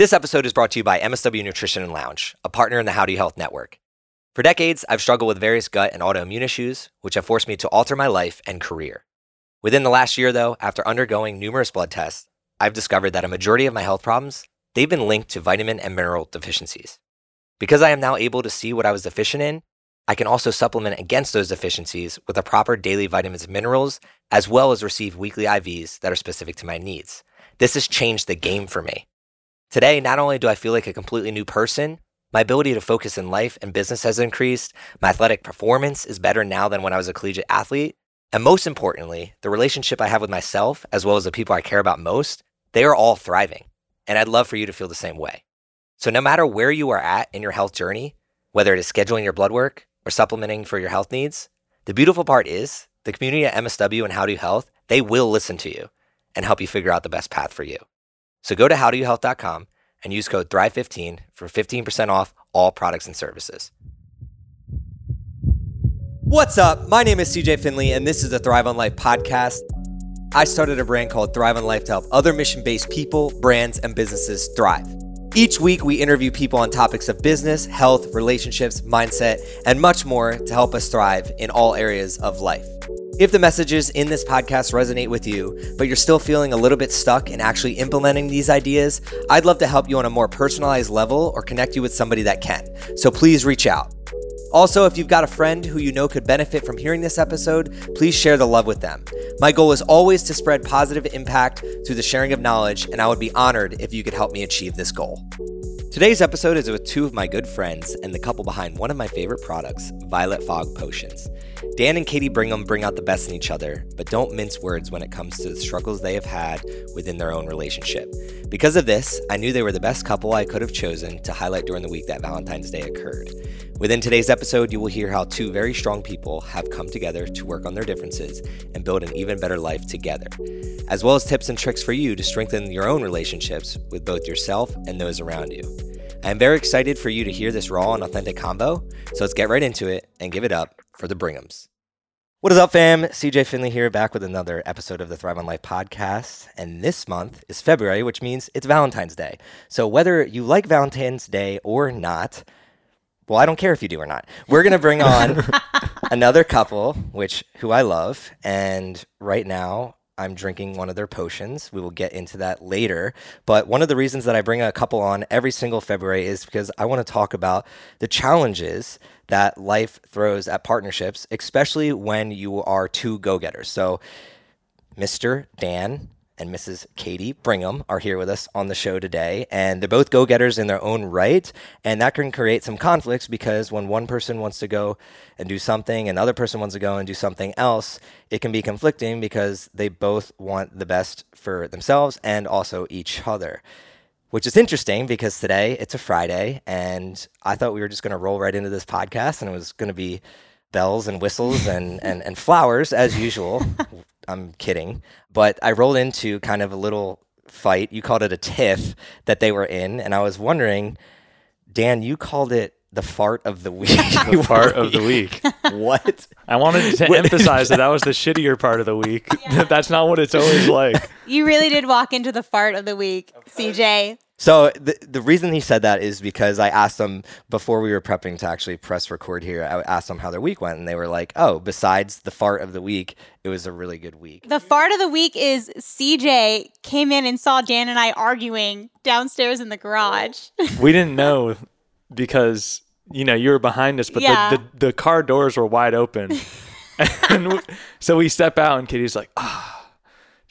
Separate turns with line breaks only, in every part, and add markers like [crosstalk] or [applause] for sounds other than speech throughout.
This episode is brought to you by MSW Nutrition and Lounge, a partner in the Howdy Health Network. For decades, I've struggled with various gut and autoimmune issues, which have forced me to alter my life and career. Within the last year, though, after undergoing numerous blood tests, I've discovered that a majority of my health problems, they've been linked to vitamin and mineral deficiencies. Because I am now able to see what I was deficient in, I can also supplement against those deficiencies with the proper daily vitamins and minerals, as well as receive weekly IVs that are specific to my needs. This has changed the game for me. Today, not only do I feel like a completely new person, my ability to focus in life and business has increased, my athletic performance is better now than when I was a collegiate athlete, and most importantly, the relationship I have with myself, as well as the people I care about most, they are all thriving. And I'd love for you to feel the same way. So, no matter where you are at in your health journey, whether it is scheduling your blood work or supplementing for your health needs, the beautiful part is the community at MSW and How Do You Health, they will listen to you and help you figure out the best path for you. So go to howdoyouhealth.com and use code THRIVE15 for 15% off all products and services. What's up? My name is CJ Finley, and this is the Thrive on Life podcast. I started a brand called Thrive on Life to help other mission based people, brands, and businesses thrive. Each week, we interview people on topics of business, health, relationships, mindset, and much more to help us thrive in all areas of life. If the messages in this podcast resonate with you, but you're still feeling a little bit stuck in actually implementing these ideas, I'd love to help you on a more personalized level or connect you with somebody that can. So please reach out. Also, if you've got a friend who you know could benefit from hearing this episode, please share the love with them. My goal is always to spread positive impact through the sharing of knowledge, and I would be honored if you could help me achieve this goal. Today's episode is with two of my good friends and the couple behind one of my favorite products, Violet Fog Potions. Dan and Katie Brigham bring out the best in each other, but don't mince words when it comes to the struggles they have had within their own relationship. Because of this, I knew they were the best couple I could have chosen to highlight during the week that Valentine's Day occurred. Within today's episode, you will hear how two very strong people have come together to work on their differences and build an even better life together, as well as tips and tricks for you to strengthen your own relationships with both yourself and those around you. I am very excited for you to hear this raw and authentic combo, so let's get right into it and give it up for the Brighams. What is up, fam? CJ Finley here, back with another episode of the Thrive on Life podcast. And this month is February, which means it's Valentine's Day. So, whether you like Valentine's Day or not, well, I don't care if you do or not. We're going to bring on [laughs] another couple, which who I love. And right now, I'm drinking one of their potions. We will get into that later. But one of the reasons that I bring a couple on every single February is because I want to talk about the challenges that life throws at partnerships, especially when you are two go getters. So, Mr. Dan and Mrs. Katie Brigham are here with us on the show today. And they're both go getters in their own right. And that can create some conflicts because when one person wants to go and do something and the other person wants to go and do something else, it can be conflicting because they both want the best for themselves and also each other. Which is interesting because today it's a Friday and I thought we were just going to roll right into this podcast and it was going to be bells and whistles and, [laughs] and, and flowers as usual. [laughs] I'm kidding. But I rolled into kind of a little fight. You called it a tiff that they were in. And I was wondering, Dan, you called it the fart of the week. [laughs]
the fart of the week. [laughs]
what?
I wanted to emphasize that that was the [laughs] shittier part of the week. Yeah. That's not what it's always like.
You really did walk into the fart of the week, CJ.
So the the reason he said that is because I asked them before we were prepping to actually press record here. I asked them how their week went, and they were like, "Oh, besides the fart of the week, it was a really good week."
The fart of the week is CJ came in and saw Dan and I arguing downstairs in the garage.
we didn't know because you know you were behind us, but yeah. the, the, the car doors were wide open, [laughs] and we, so we step out, and Katie's like, "Ah." Oh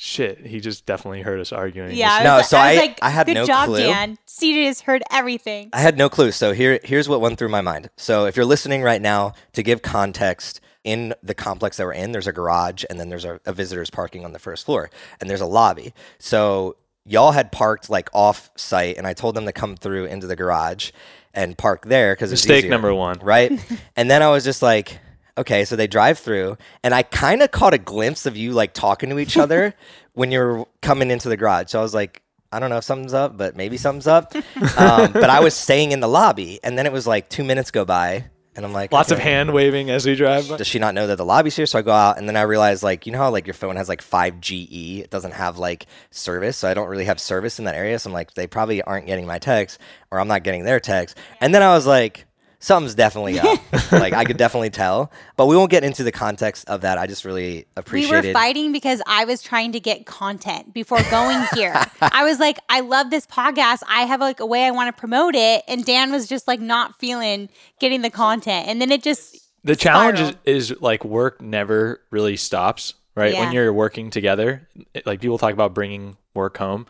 shit, he just definitely heard us arguing.
Yeah, I was, no, so I, I, like, I had good no job, clue. Dan. CJ has heard everything.
I had no clue. So here, here's what went through my mind. So if you're listening right now, to give context, in the complex that we're in, there's a garage, and then there's a, a visitor's parking on the first floor, and there's a lobby. So y'all had parked like off site, and I told them to come through into the garage and park there because
mistake number one,
right? [laughs] and then I was just like Okay, so they drive through, and I kind of caught a glimpse of you like talking to each [laughs] other when you're coming into the garage. So I was like, I don't know if something's up, but maybe something's up. [laughs] Um, but I was staying in the lobby, and then it was like two minutes go by, And I'm like,
lots okay. of hand waving as we drive.
Does she not know that the lobby's here? So I go out, and then I realize, like, you know how like your phone has like 5GE, it doesn't have like service, so I don't really have service in that area. So I'm like, they probably aren't getting my text, or I'm not getting their text. And then I was like, something's definitely up. [laughs] like I could definitely tell, but we won't get into the context of that. I just really appreciate.
We were fighting because I was trying to get content before going here. [laughs] I was like, I love this podcast. I have like a way I want to promote it, and Dan was just like not feeling getting the content, and then it just.
The challenge is, is like work never really stops, right? Yeah. When you're working together, like people talk about bringing work home,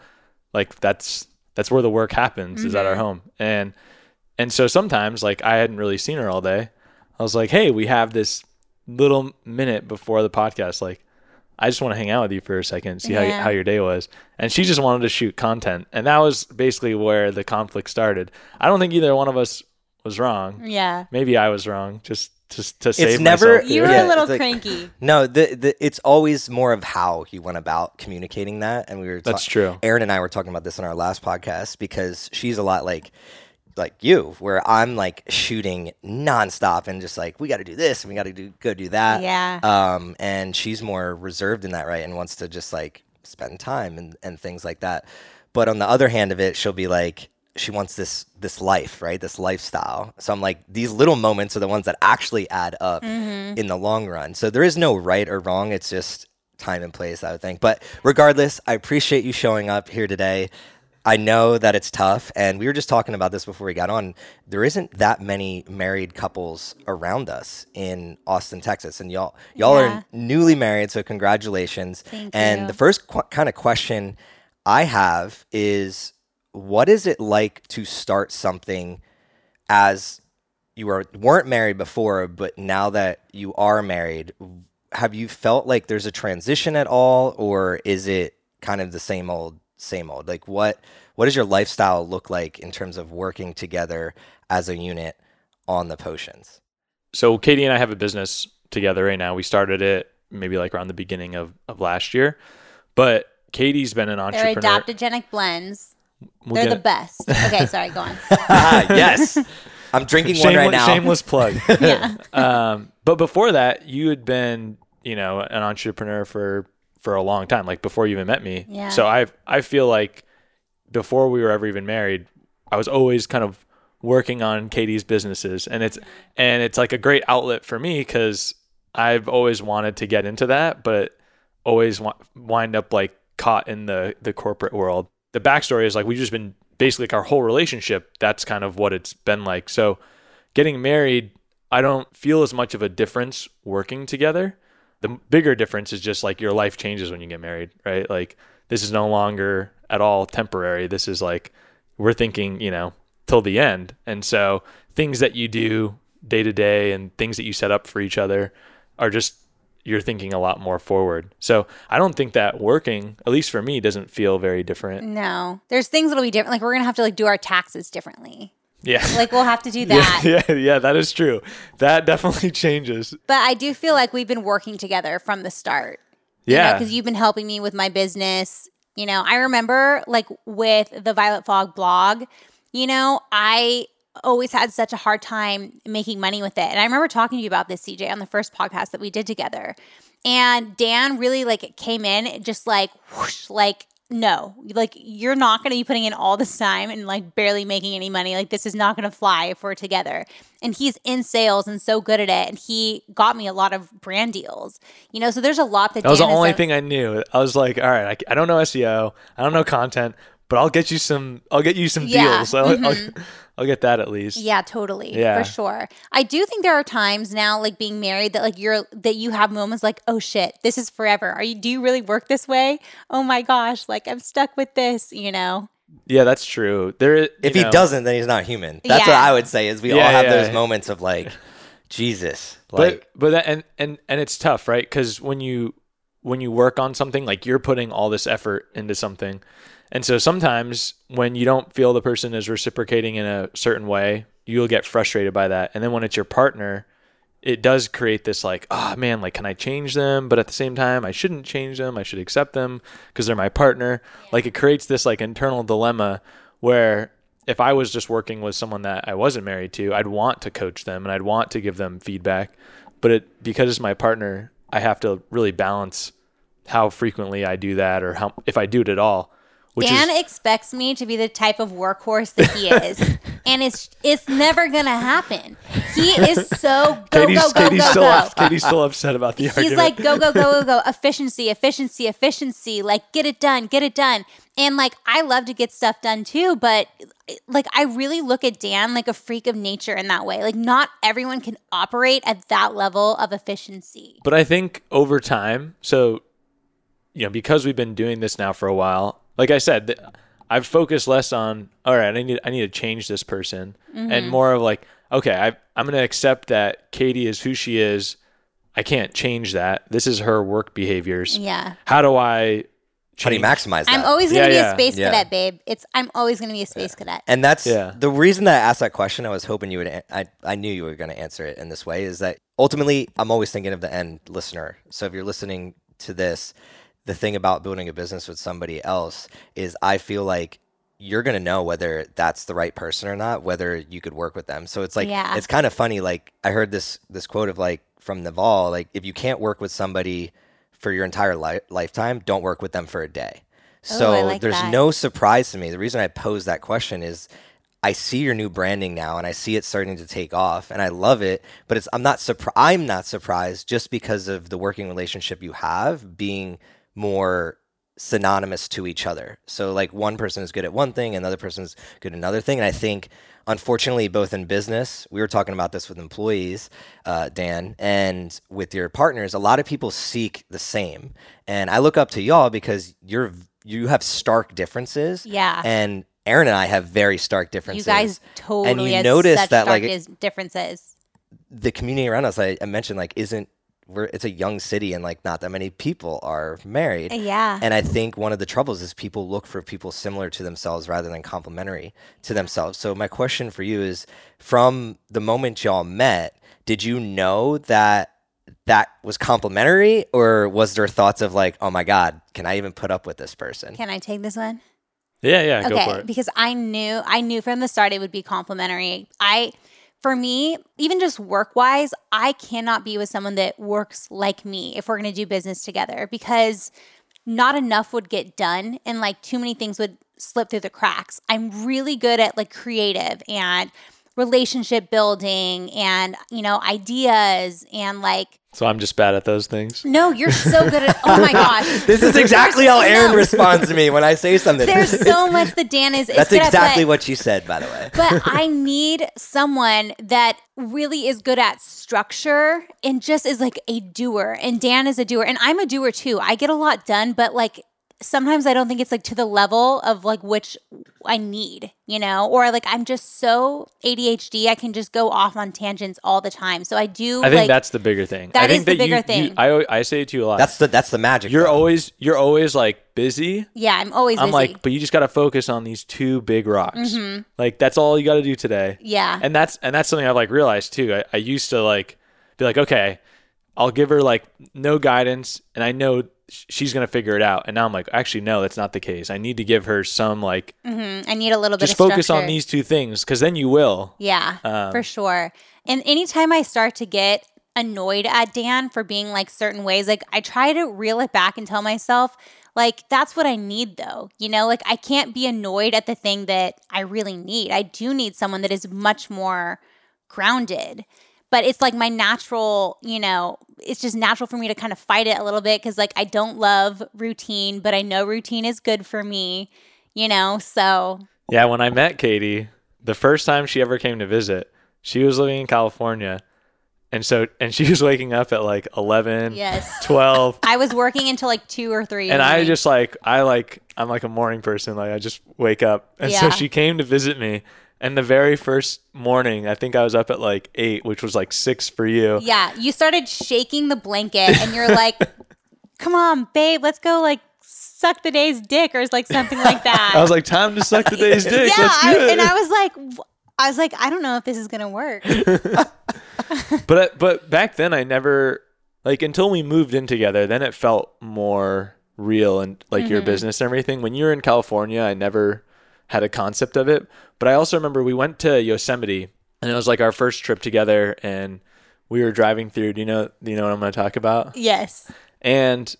like that's that's where the work happens mm-hmm. is at our mm-hmm. home, and and so sometimes, like, I hadn't really seen her all day. I was like, hey, we have this little minute before the podcast. Like, I just want to hang out with you for a second, see yeah. how, how your day was. And she just wanted to shoot content. And that was basically where the conflict started. I don't think either one of us was wrong.
Yeah.
Maybe I was wrong. Just to, to save
it's never
you were yeah, a little like, cranky
no the, the it's always more of how you went about communicating that and we were
ta- that's true
Erin and i were talking about this in our last podcast because she's a lot like like you, where I'm like shooting nonstop and just like we got to do this and we got to do go do that.
Yeah.
Um, and she's more reserved in that, right, and wants to just like spend time and and things like that. But on the other hand of it, she'll be like she wants this this life, right? This lifestyle. So I'm like these little moments are the ones that actually add up mm-hmm. in the long run. So there is no right or wrong. It's just time and place, I would think. But regardless, I appreciate you showing up here today. I know that it's tough, and we were just talking about this before we got on. There isn't that many married couples around us in Austin, Texas, and y'all y'all yeah. are newly married, so congratulations.
Thank
and
you.
the first qu- kind of question I have is, what is it like to start something as you were weren't married before, but now that you are married, have you felt like there's a transition at all, or is it kind of the same old? Same old? Like what what does your lifestyle look like in terms of working together as a unit on the potions?
So Katie and I have a business together right now. We started it maybe like around the beginning of, of last year. But Katie's been an entrepreneur.
They're adaptogenic blends. We'll They're the best. Okay, sorry, go on. [laughs]
yes. I'm drinking one right now.
Shameless plug. [laughs] yeah. Um, but before that, you had been, you know, an entrepreneur for for a long time, like before you even met me.
Yeah.
So I I feel like before we were ever even married, I was always kind of working on Katie's businesses, and it's and it's like a great outlet for me because I've always wanted to get into that, but always wa- wind up like caught in the the corporate world. The backstory is like we've just been basically like our whole relationship. That's kind of what it's been like. So getting married, I don't feel as much of a difference working together the bigger difference is just like your life changes when you get married, right? Like this is no longer at all temporary. This is like we're thinking, you know, till the end. And so things that you do day to day and things that you set up for each other are just you're thinking a lot more forward. So I don't think that working, at least for me, doesn't feel very different.
No. There's things that'll be different. Like we're gonna have to like do our taxes differently.
Yeah. [laughs]
Like we'll have to do that.
Yeah, yeah, yeah, that is true. That definitely [laughs] changes.
But I do feel like we've been working together from the start.
Yeah.
Because you have been helping me with my business. You know, I remember like with the Violet Fog blog, you know, I always had such a hard time making money with it. And I remember talking to you about this, CJ, on the first podcast that we did together. And Dan really like came in just like whoosh, like no, like you're not going to be putting in all this time and like barely making any money. Like this is not going to fly if we're together. And he's in sales and so good at it. And he got me a lot of brand deals, you know. So there's a lot that.
That was
Dan
the only thing I knew. I was like, all right, I, I don't know SEO, I don't know content, but I'll get you some. I'll get you some yeah. deals. [laughs] I'll, mm-hmm. I'll, I'll, get that at least.
Yeah, totally. Yeah, for sure. I do think there are times now, like being married, that like you're that you have moments like, oh shit, this is forever. Are you? Do you really work this way? Oh my gosh, like I'm stuck with this. You know.
Yeah, that's true. There, is,
if
know.
he doesn't, then he's not human. That's yeah. what I would say. Is we yeah, all have yeah, those moments of like, [laughs] Jesus.
Like, but but that, and and and it's tough, right? Because when you when you work on something, like you're putting all this effort into something and so sometimes when you don't feel the person is reciprocating in a certain way, you'll get frustrated by that. And then when it's your partner, it does create this like, oh man, like, can I change them? But at the same time, I shouldn't change them. I should accept them because they're my partner. Like, it creates this like internal dilemma where if I was just working with someone that I wasn't married to, I'd want to coach them and I'd want to give them feedback. But it because it's my partner, I have to really balance how frequently I do that or how if I do it at all.
Dan is, expects me to be the type of workhorse that he is, [laughs] and it's it's never gonna happen. He is so go
Katie's,
go go
Katie's
go
still,
go.
Katie's still upset about the
He's
argument.
like go go go go go [laughs] efficiency efficiency efficiency like get it done get it done and like I love to get stuff done too but like I really look at Dan like a freak of nature in that way like not everyone can operate at that level of efficiency.
But I think over time, so you know, because we've been doing this now for a while, like I said, I've focused less on all right, I need I need to change this person, mm-hmm. and more of like okay, I, I'm going to accept that Katie is who she is. I can't change that. This is her work behaviors.
Yeah.
How do I Change.
How do you maximize that?
I'm always going to yeah, be yeah. a space yeah. cadet, babe. It's I'm always going to be a space cadet.
And that's the reason that I asked that question. I was hoping you would. I I knew you were going to answer it in this way. Is that ultimately I'm always thinking of the end listener. So if you're listening to this, the thing about building a business with somebody else is I feel like you're going to know whether that's the right person or not, whether you could work with them. So it's like yeah. it's kind of funny like I heard this this quote of like from Naval like if you can't work with somebody for your entire li- lifetime, don't work with them for a day. Oh, so oh, like there's that. no surprise to me. The reason I posed that question is I see your new branding now and I see it starting to take off and I love it, but it's I'm not surprised I'm not surprised just because of the working relationship you have being more synonymous to each other. So like one person is good at one thing, another person is good at another thing. And I think unfortunately, both in business, we were talking about this with employees, uh, Dan, and with your partners, a lot of people seek the same. And I look up to y'all because you're you have stark differences.
Yeah.
And Erin and I have very stark differences.
You guys totally and you notice that like differences.
The community around us, I, I mentioned, like isn't we're it's a young city and like not that many people are married.
Uh, yeah.
And I think one of the troubles is people look for people similar to themselves rather than complementary to themselves. So my question for you is from the moment y'all met, did you know that that was complimentary or was there thoughts of like, "Oh my god, can I even put up with this person?"
Can I take this one?
Yeah, yeah, okay,
Because I knew I knew from the start it would be complimentary. I for me, even just work wise, I cannot be with someone that works like me if we're going to do business together because not enough would get done and like too many things would slip through the cracks. I'm really good at like creative and relationship building and, you know, ideas and like
so I'm just bad at those things.
No, you're so good at. Oh my gosh, [laughs]
this is exactly how Erin no. responds to me when I say something.
There's so much that Dan is.
That's exactly what you said, by the way.
But [laughs] I need someone that really is good at structure and just is like a doer. And Dan is a doer, and I'm a doer too. I get a lot done, but like sometimes I don't think it's like to the level of like which I need, you know, or like I'm just so ADHD, I can just go off on tangents all the time. So I do.
I think
like,
that's the bigger thing.
That
I think
is the
that
bigger
you,
thing.
You, I I say it to you a lot.
That's the that's the magic.
You're
though.
always you're always like busy.
Yeah, I'm always.
I'm
busy.
like, but you just got to focus on these two big rocks. Mm-hmm. Like that's all you got to do today.
Yeah.
And that's and that's something I've like realized too. I, I used to like be like, okay, I'll give her like no guidance, and I know she's gonna figure it out. And now I'm like, actually, no, that's not the case. I need to give her some like.
Mm-hmm. I need a little
bit.
Just
focus
structure.
on these two things, because then you will.
Yeah, um, for sure. And anytime I start to get annoyed at Dan for being like certain ways, like I try to reel it back and tell myself, like that's what I need though. You know, like I can't be annoyed at the thing that I really need. I do need someone that is much more grounded but it's like my natural, you know, it's just natural for me to kind of fight it a little bit because like I don't love routine, but I know routine is good for me, you know, so.
Yeah, when I met Katie, the first time she ever came to visit, she was living in California. And so, and she [laughs] was waking up at like 11,
yes.
12. [laughs]
I was working until like two or three.
And I just like, I like, I'm like a morning person. Like I just wake up. And yeah. so she came to visit me and the very first morning, I think I was up at like eight, which was like six for you.
Yeah. You started shaking the blanket and you're like, [laughs] come on, babe, let's go like suck the day's dick or like something like that. [laughs]
I was like, time to suck the day's [laughs] dick.
yeah.
I,
and I was like, I was like, I don't know if this is going to work.
but, but back then I never, like until we moved in together, then it felt more real and like mm-hmm. your business and everything. When you were in California, I never had a concept of it. But I also remember we went to Yosemite and it was like our first trip together and we were driving through. Do you know do you know what I'm gonna talk about?
Yes.
And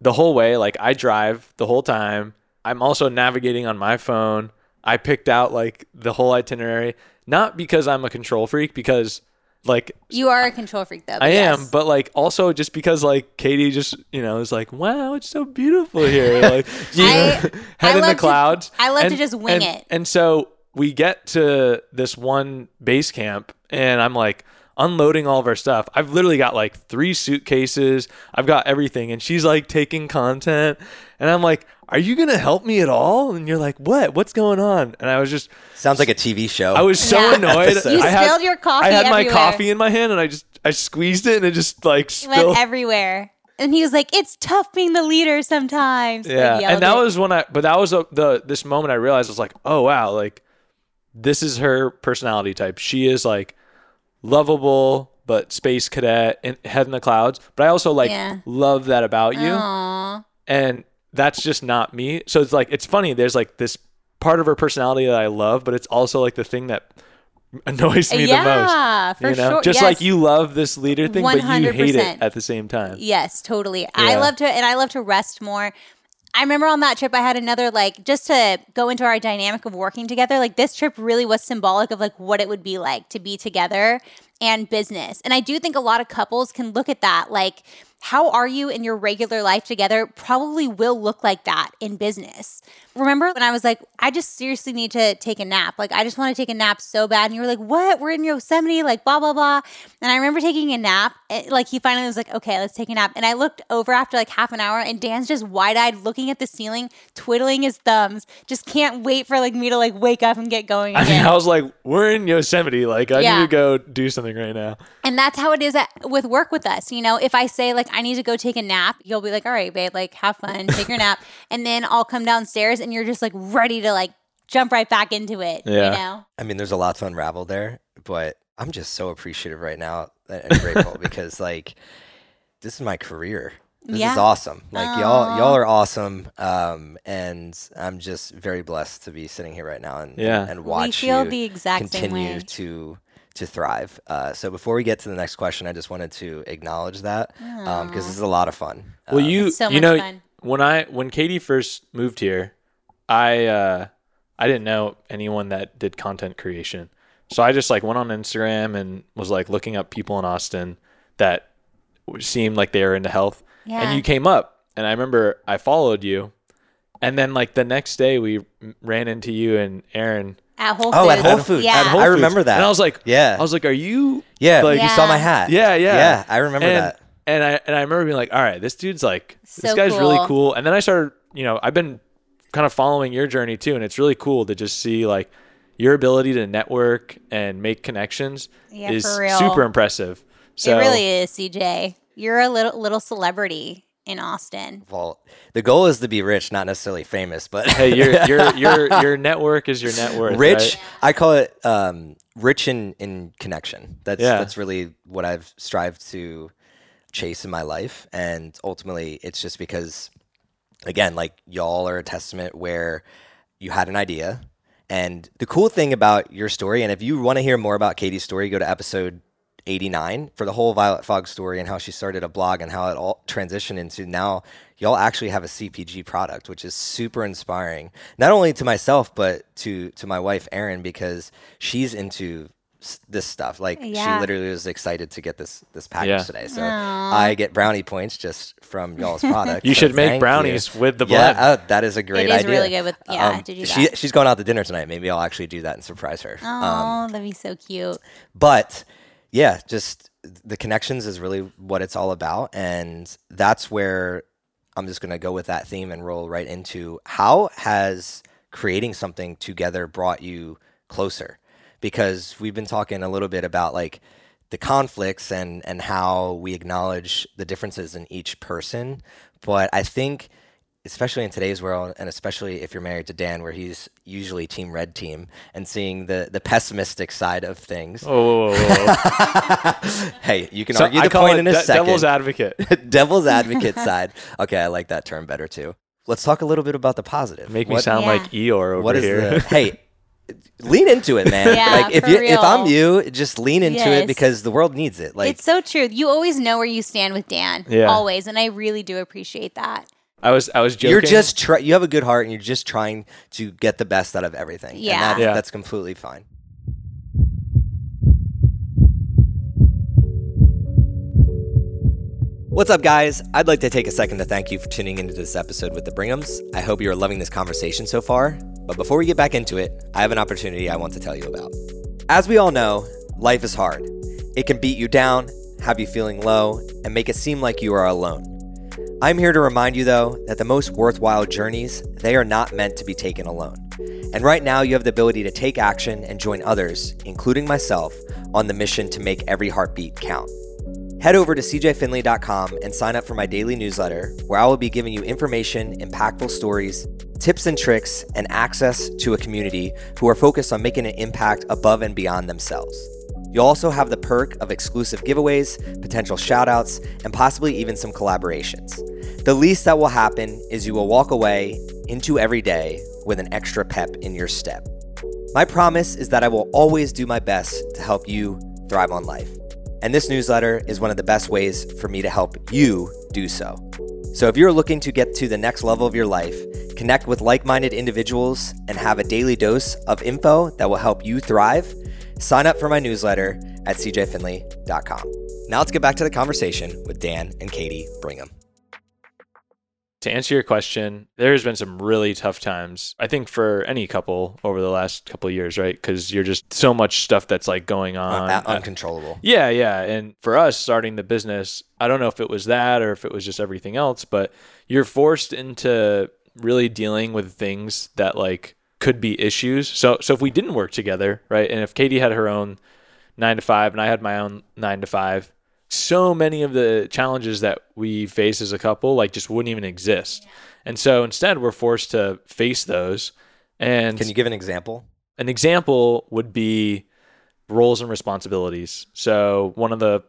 the whole way, like I drive the whole time. I'm also navigating on my phone. I picked out like the whole itinerary, not because I'm a control freak, because like
you are a control freak though.
I yes. am, but like also just because like Katie just you know is like, wow, it's so beautiful here, [laughs] like you I, know, [laughs] head I in the clouds.
To, I love and, to just wing
and,
it.
And so we get to this one base camp, and I'm like unloading all of our stuff. I've literally got like three suitcases. I've got everything, and she's like taking content, and I'm like, are you gonna help me at all? And you're like, what? What's going on? And I was just
sounds like a TV show.
I was so yeah. annoyed.
You I spilled your coffee. I
had
everywhere.
my coffee in my hand, and I just I squeezed it, and it just like spilled
went everywhere. And he was like, "It's tough being the leader sometimes."
Yeah, and that it. was when I. But that was a, the this moment I realized I was like, "Oh wow!" Like this is her personality type. She is like lovable, but space cadet and head in the clouds. But I also like yeah. love that about you.
Aww.
And that's just not me. So it's like it's funny. There's like this part of her personality that I love, but it's also like the thing that [laughs] annoys me
yeah,
the most.
Yeah, for
you know?
sure.
Just
yes.
like you love this leader thing, 100%. but you hate it at the same time.
Yes, totally. Yeah. I love to, and I love to rest more. I remember on that trip, I had another like just to go into our dynamic of working together. Like this trip really was symbolic of like what it would be like to be together and business. And I do think a lot of couples can look at that like how are you in your regular life together probably will look like that in business. Remember when I was like, I just seriously need to take a nap. Like, I just want to take a nap so bad. And you were like, what? We're in Yosemite, like, blah, blah, blah. And I remember taking a nap. It, like, he finally was like, okay, let's take a nap. And I looked over after like half an hour, and Dan's just wide eyed looking at the ceiling, twiddling his thumbs, just can't wait for like me to like wake up and get going. Again.
I, mean, I was like, we're in Yosemite. Like, I yeah. need to go do something right now.
And that's how it is at, with work with us. You know, if I say, like, I need to go take a nap, you'll be like, all right, babe, like have fun, take your nap. [laughs] And then I'll come downstairs and you're just like ready to like jump right back into it. Yeah. You know?
I mean, there's a lot to unravel there, but I'm just so appreciative right now and grateful [laughs] because like this is my career. This yeah. is awesome. Like Aww. y'all, y'all are awesome, um, and I'm just very blessed to be sitting here right now and
yeah.
and watch
we feel
you
the exact
continue to to thrive. Uh, so before we get to the next question, I just wanted to acknowledge that because um, this is a lot of fun.
Well, um, you so you know fun. when I when Katie first moved here, I uh, I didn't know anyone that did content creation, so I just like went on Instagram and was like looking up people in Austin that seemed like they were into health, yeah. and you came up, and I remember I followed you, and then like the next day we ran into you and Erin
at Whole Foods. Oh,
at Whole Foods.
Yeah.
At Whole Foods. I remember that.
And I was like,
yeah.
I was like, are you?
Yeah.
Like,
yeah. you saw my hat.
Yeah, yeah.
Yeah, I remember
and,
that.
And I and I remember being like, all right, this dude's like,
so
this guy's
cool.
really cool. And then I started, you know, I've been kind of following your journey too, and it's really cool to just see like your ability to network and make connections
yeah,
is super impressive. So
it really is, CJ. You're a little little celebrity in Austin.
Well, the goal is to be rich, not necessarily famous, but
hey, your [laughs] your your your network is your net worth.
Rich,
right?
I call it um, rich in in connection. That's
yeah.
that's really what I've strived to chase in my life, and ultimately, it's just because, again, like y'all are a testament where you had an idea. And the cool thing about your story, and if you want to hear more about Katie's story, go to episode 89 for the whole Violet Fog story and how she started a blog and how it all transitioned into now y'all actually have a CPG product, which is super inspiring. Not only to myself, but to to my wife Erin because she's into this stuff. Like
yeah.
she literally was excited to get this this package
yeah.
today. So Aww. I get brownie points just from y'all's [laughs] product.
you
so
should make brownies
you.
with the blend.
Yeah, uh, that is a great idea.
It is really good with yeah. Um, to do
she, she's going out to dinner tonight. Maybe I'll actually do that and surprise her.
Oh, um, that'd be so cute.
But yeah, just the connections is really what it's all about. And that's where I'm just going to go with that theme and roll right into how has creating something together brought you closer? Because we've been talking a little bit about like the conflicts and, and how we acknowledge the differences in each person. But I think especially in today's world, and especially if you're married to Dan, where he's usually team red team, and seeing the the pessimistic side of things.
Oh, [laughs]
hey, you can so argue the point in a
de-
second.
Devil's advocate. [laughs]
devil's advocate [laughs] side. Okay, I like that term better too. let's talk a little bit about the positive.
Make me sound
Yeah.
like Eeyore over
what is
here.
the hey? Lean into it, man.
Yeah,
like if
for
you if I'm you, just lean into
Yes.
it because the world needs it. Like
it's so true. You always know where you stand with Dan.
Yeah.
Always. And I really do appreciate that.
I was I was joking.
you're just try- you have a good heart and you're just trying to get the best out of everything.
Yeah.
and that,
Yeah.
that's completely fine. What's up, guys? I'd like to take a second to thank you for tuning into this episode with the Brighams. I hope you are loving this conversation so far. But before we get back into it, I have an opportunity I want to tell you about. As we all know, life is hard. It can beat you down, have you feeling low, and make it seem like you are alone. I'm here to remind you though that the most worthwhile journeys, they are not meant to be taken alone. And right now you have the ability to take action and join others, including myself, on the mission to make every heartbeat count. Head over to cjfinley.com and sign up for my daily newsletter, where I will be giving you information, impactful stories, tips and tricks, and access to a community who are focused on making an impact above and beyond themselves. You'll also have the perk of exclusive giveaways, potential shoutouts, and possibly even some collaborations. The least that will happen is you will walk away into every day with an extra pep in your step. My promise is that I will always do my best to help you thrive on life. And this newsletter is one of the best ways for me to help you do so. So if you're looking to get to the next level of your life, connect with like minded individuals, and have a daily dose of info that will help you thrive, sign up for my newsletter at cjfinley.com. Now let's get back to the conversation with Dan and Katie Brigham.
to answer your question, there's been some really tough times. I think for any couple over the last couple of years, right? Because you're just so much stuff that's like going on.
Un- uh, uncontrollable.
Yeah, yeah. And for us starting the business, I don't know if it was that or if it was just everything else, but you're forced into really dealing with things that like could be issues. So so if we didn't work together, right? And if Katie had her own 9 to 5 and I had my own 9 to 5, so many of the challenges that we face as a couple like just wouldn't even exist. And so instead we're forced to face those. And
Can you give an example?
an example would be roles and responsibilities. So one of the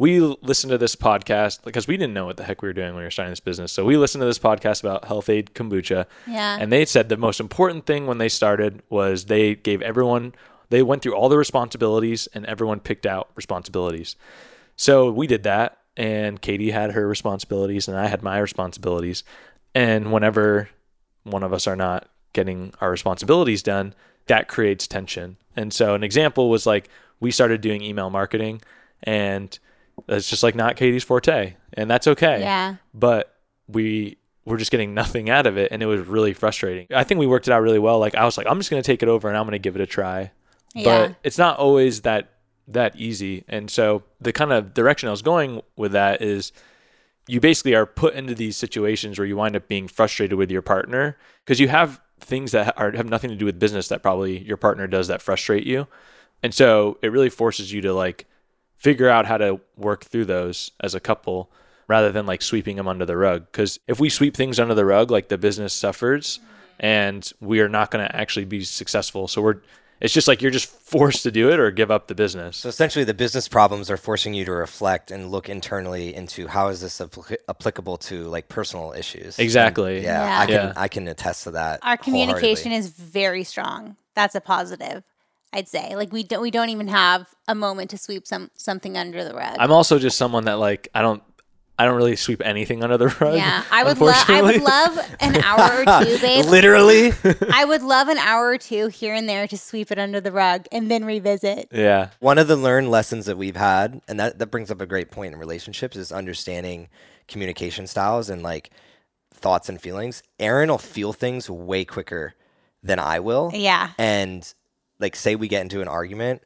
we listened to this podcast because we didn't know what the heck we were doing when we were starting this business. So we listened to this podcast about Health-Ade Kombucha,
Yeah.
and they said the most important thing when they started was they gave everyone they went through all the responsibilities and everyone picked out responsibilities. So we did that, and Katie had her responsibilities, and I had my responsibilities. And whenever one of us are not getting our responsibilities done, that creates tension. And so an example was like we started doing email marketing, and it's just like not Katie's forte, and that's okay.
Yeah.
But we were just getting nothing out of it, and it was really frustrating. I think we worked it out really well. Like I was like, I'm just gonna take it over, and I'm gonna give it a try
Yeah.
but it's not always that that easy and so the kind of direction i was going with that is you basically are put into these situations where you wind up being frustrated with your partner because you have things that are, have nothing to do with business that probably your partner does that frustrate you and so it really forces you to like figure out how to work through those as a couple rather than like sweeping them under the rug because if we sweep things under the rug like the business suffers and we are not going to actually be successful so we're it's just like you're just forced to do it or give up the business.
So essentially, the business problems are forcing you to reflect and look internally into how is this applic- applicable to like personal issues.
Exactly.
And, yeah,
Yeah.
I can
Yeah.
I can attest to that.
Our communication is very strong. That's a positive. I'd say. Like we don't we don't even have a moment to sweep some something under the rug.
I'm also just someone that like I don't I don't really sweep anything under the rug.
yeah, I would love. I would love an hour or two, [laughs] babe.
literally. [laughs]
I would love an hour or two here and there to sweep it under the rug and then revisit.
yeah.
One of the learned lessons that we've had, and that, that brings up a great point in relationships, is understanding communication styles and like thoughts and feelings. Erin will feel things way quicker than I will.
Yeah.
And like, say we get into an argument,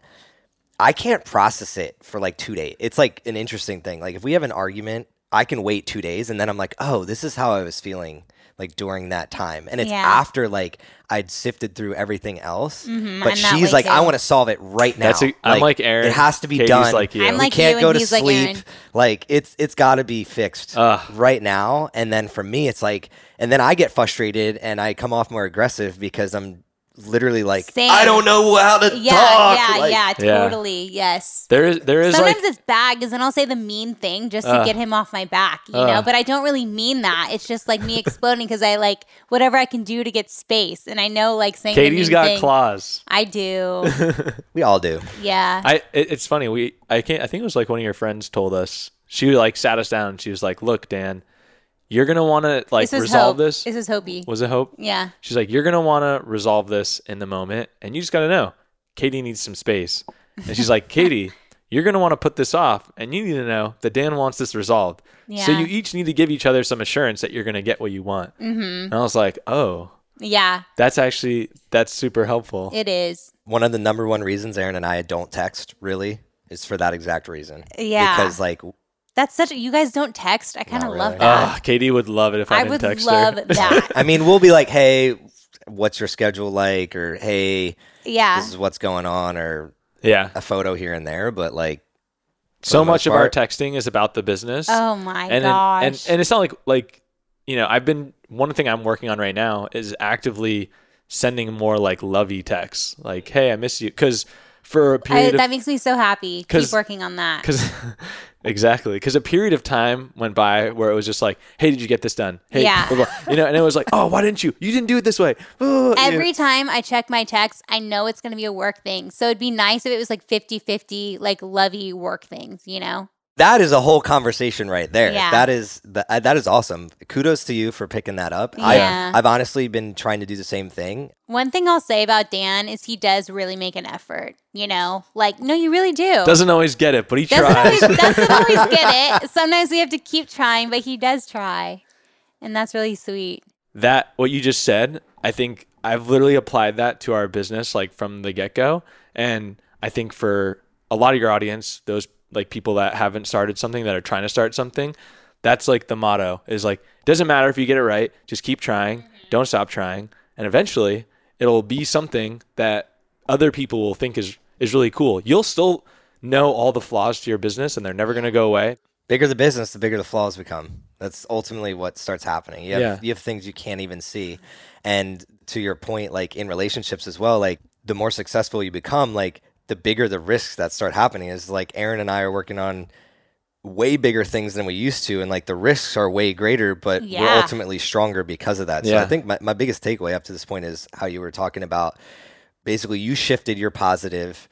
I can't process it for like two days. It's like an interesting thing. Like, if we have an argument, I can wait two days and then I'm like, oh, this is how I was feeling like during that time. And it's
Yeah.
after like I'd sifted through everything else.
Mhm,
But
I'm
she's
way
like, I want to solve it right now.
That's a, I'm like Erin.
It has to be
Katie's
done.
like you.
I'm like
we
like
can't
you
go
and
to
he's like
sleep.
Erin.
Like it's it's got to be fixed
Ugh.
right now. And then for me, it's like, and then I get frustrated and I come off more aggressive because I'm literally like
Same.
I don't know how to
Yeah,
talk.
yeah,
like-
yeah,
Yeah.
totally. Yes.
There is there is
Sometimes
like
it's bad because then I'll say the mean thing just to
Uh.
get him off my back, you
Uh.
know. But I don't really mean that. It's just like me [laughs] exploding because I like whatever I can do to get space, and I know like saying the
Katie's
mean
got
thing-
claws.
I do. [laughs]
We all do.
Yeah.
I it, it's funny. We I can't. I think it was like one of your friends told us. She like sat us down. and She was like, "Look, Dan, you're gonna want to like
this
resolve
hope.
this."
This is Hopi.
Was it Hope?
Yeah.
She's like, "You're gonna want to resolve this in the moment, and you just gotta know, Katie needs some space." And she's like, "Katie, [laughs] you're gonna want to put this off, and you need to know that Dan wants this resolved.
Yeah.
So you each need to give each other some assurance that you're gonna get what you want." Mm-hmm. And I was like, "Oh,
Yeah.
that's actually that's super helpful."
It is.
One of the number one reasons Erin and I don't text really is for that exact reason.
Yeah.
Because like
That's such. a, You guys don't text. I kind of
Not
love
really.
that.
Ah, Katie would love it if I,
I
didn't
would
text
love
her.
that. [laughs]
I mean, we'll be like, "Hey, what's your schedule like?" or "Hey,
yeah.
this is what's going on," or
yeah.
a photo here and there. But like,
so
the
much
most
of our
part-
texting is about the business.
oh my
and,
gosh.
and and and it's not like like you know I've been one thing I'm working on right now is actively sending more like lovey texts like hey I miss you because for a
I,
period
that
of
makes me so happy. Keep
'Cause-
working on that. [laughs]
because exactly because a period of time went by where it was just like hey did you get this done hey
Yeah.
blah, blah. you know and it was like oh why didn't you you didn't do it this way Oh, you know.
Every time I check my text, I know it's going to be a work thing. So it'd be nice if it was like 50 50, like lovey work things, you know?
That is a whole conversation right there.
Yeah.
That is the, uh, that is awesome. Kudos to you for picking that up.
Yeah.
I've, I've honestly been trying to do the same thing.
One thing I'll say about Dan is he does really make an effort, you know? Like, no, you really do.
doesn't always get it but he
doesn't
tries
always, doesn't always [laughs] get it. Sometimes we have to keep trying, but he does try. And that's really sweet.
that what you just said i think i've literally applied that to our business like from the get-go and i think for a lot of your audience those like people that haven't started something that are trying to start something that's like the motto is like it doesn't matter if you get it right just keep trying mm-hmm. don't stop trying and eventually it'll be something that other people will think is is really cool you'll still know all the flaws to your business and they're never going to go away
Bigger the business, the bigger the flaws become. That's ultimately what starts happening. You have,
Yeah.
you have things you can't even see. And to your point, like in relationships as well, like the more successful you become, like the bigger the risks that start happening is like Erin and I are working on way bigger things than we used to and like the risks are way greater but we're ultimately stronger because of that. So
Yeah.
i think my, my biggest takeaway up to this point is how you were talking about basically you shifted your positive.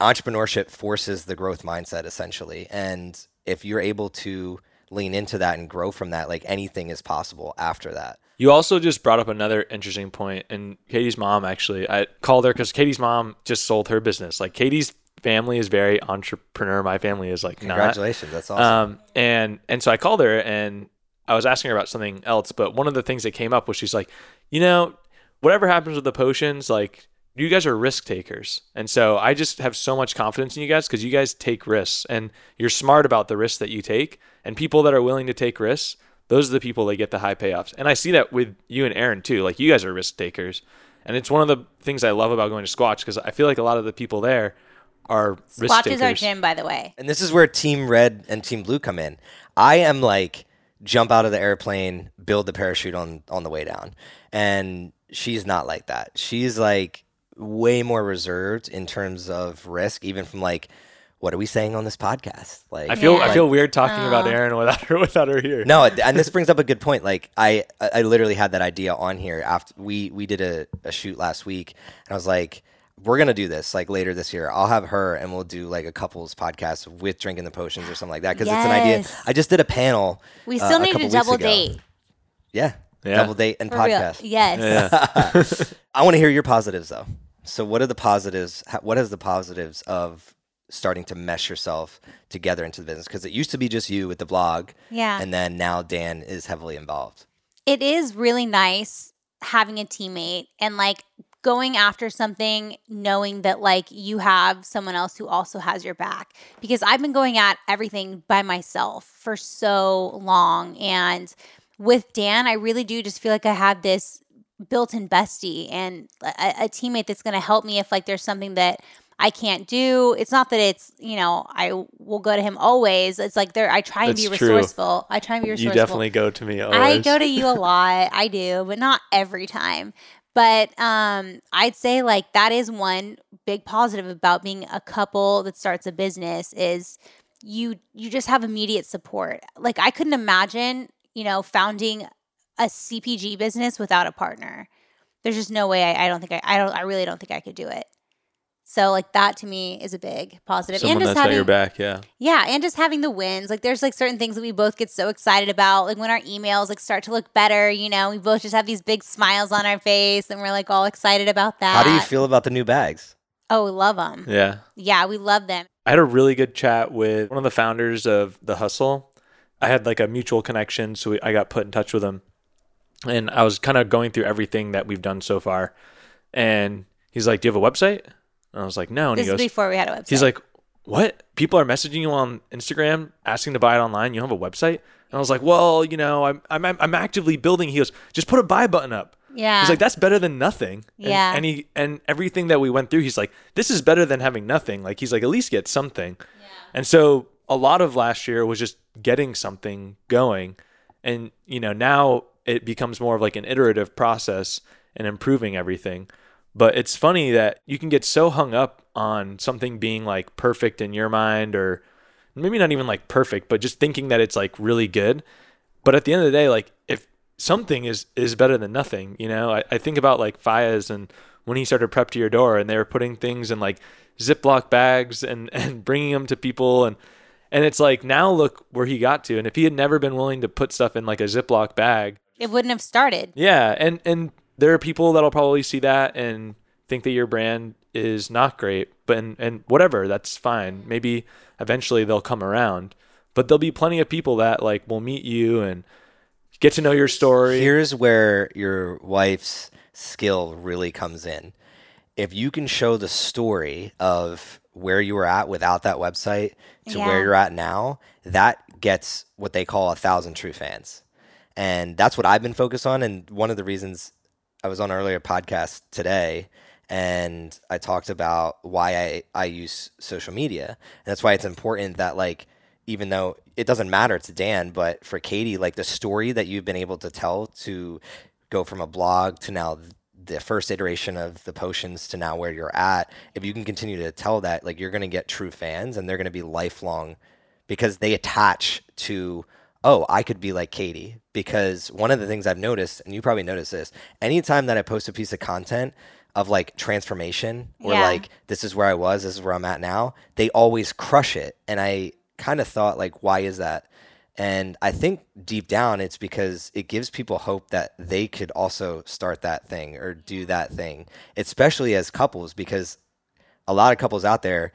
Entrepreneurship forces the growth mindset essentially. And if you're able to lean into that and grow from that like anything is possible after that
You also just brought up another interesting point, and Katie's mom actually, I called her because Katie's mom just sold her business. Like Katie's family is very entrepreneur. My family is like not.
congratulations that's awesome
Um, and and so I called her and I was asking her about something else, but one of the things that came up was she's like, you know, whatever happens with the potions, like you guys are risk takers, and so I just have so much confidence in you guys because you guys take risks and you're smart about the risks that you take, and people that are willing to take risks. Those are the people that get the high payoffs. And I see that with you and Erin too. Like you guys are risk takers. And it's one of the things I love about going to Squatch because I feel like a lot of the people there are risk
Squatch
takers.
is our gym, by the way.
And this is where Team Red and Team Blue come in. I am like jump out of the airplane, build the parachute on on the way down. And she's not like that. She's like way more reserved in terms of risk, even from like, what are we saying on this podcast? Like
I feel
Yeah.
I feel weird talking about Erin without her [laughs] without her here.
no, and this brings up a good point. Like I, I I literally had that idea on here after we we did a, a shoot last week, and I was like, we're gonna do this like later this year. I'll have her, and we'll do like a couples podcast with drinking the potions or something like that because it's an idea. I just did a panel.
We
uh,
still
a
need
couple
to double
ago.
date.
Yeah,
Yeah.
double date and
For real.
podcast.
Yes.
Yeah. [laughs] [laughs]
I want to hear your positives though. So, what are the positives? ho- What is the positives of starting to mesh yourself together into the business? Because it used to be just you with the blog,
Yeah.
and then now Dan is heavily involved.
it is really nice having a teammate and like going after something knowing that like you have someone else who also has your back because I've been going at everything by myself for so long and with Dan I really do just feel like I have this built-in bestie and a, a teammate that's going to help me if like there's something that I can't do. It's not that it's, you know, I will go to him always. It's like there I try and be
That's true.
resourceful. I try and be resourceful.
you definitely go to me always.
I go to you a [laughs] lot. I do, but not every time. But um, I'd say like that is one big positive about being a couple that starts a business is you you just have immediate support. Like I couldn't imagine, you know, founding a CPG business without a partner. There's just no way I, I don't think I, I don't I really don't think I could do it. So like that to me is a big positive.
Someone
and just
that's
having,
got your back, yeah.
Yeah, and just having the wins. Like there's like certain things that we both get so excited about. Like when our emails like start to look better, you know, we both just have these big smiles on our face and we're like all excited about that.
How do you feel about the new bags?
Oh, we love them.
Yeah.
Yeah, we love them.
I had a really good chat with one of the founders of The Hustle. I had like a mutual connection, so we, I got put in touch with him. And I was kind of going through everything that we've done so far. And he's like, Do you have a website? And I was like, No. And
This
he
is
goes,
before we had a website.
He's like, What? People are messaging you on Instagram asking to buy it online. You don't have a website? And I was like, Well, you know, I'm, I'm, I'm actively building. He goes, Just put a buy button up.
yeah.
He's like, that's better than nothing. And,
Yeah.
And he and everything that we went through, he's like, this is better than having nothing. Like he's like, at least get something. Yeah. And so a lot of last year was just getting something going. And you know, now it becomes more of like an iterative process and improving everything. But it's funny that you can get so hung up on something being like perfect in your mind or maybe not even like perfect, but just thinking that it's like really good. But at the end of the day, like if something is is better than nothing, you know, I, I think about like Fayez and when he started prep to your door and they were putting things in like Ziploc bags and [laughs] and bringing them to people and and it's like now look where he got to and if he had never been willing to put stuff in like a Ziploc bag,
it wouldn't have started.
yeah, and and there are people that'll probably see that and think that your brand is not great, but and, and whatever, that's fine. Maybe eventually they'll come around, but there'll be plenty of people that like will meet you and get to know your story.
Here's where your wife's skill really comes in. If you can show the story of where you were at without that website to
Yeah.
where you're at now, that gets what they call a thousand true fans. And that's what I've been focused on. And one of the reasons I was on earlier podcast today and I talked about why I, I use social media. And that's why it's important that like even though it doesn't matter to Dan, but for Katie, like the story that you've been able to tell to go from a blog to now the first iteration of the potions to now where you're at, if you can continue to tell that, like you're going to get true fans and they're going to be lifelong because they attach to, oh, I could be like Katie. Because one of the things I've noticed, and you probably noticed this, anytime that I post a piece of content of like transformation or
Yeah.
like this is where I was, this is where I'm at now, they always crush it. And I kind of thought, like, why is that? And I think deep down, it's because it gives people hope that they could also start that thing or do that thing, especially as couples, because a lot of couples out there,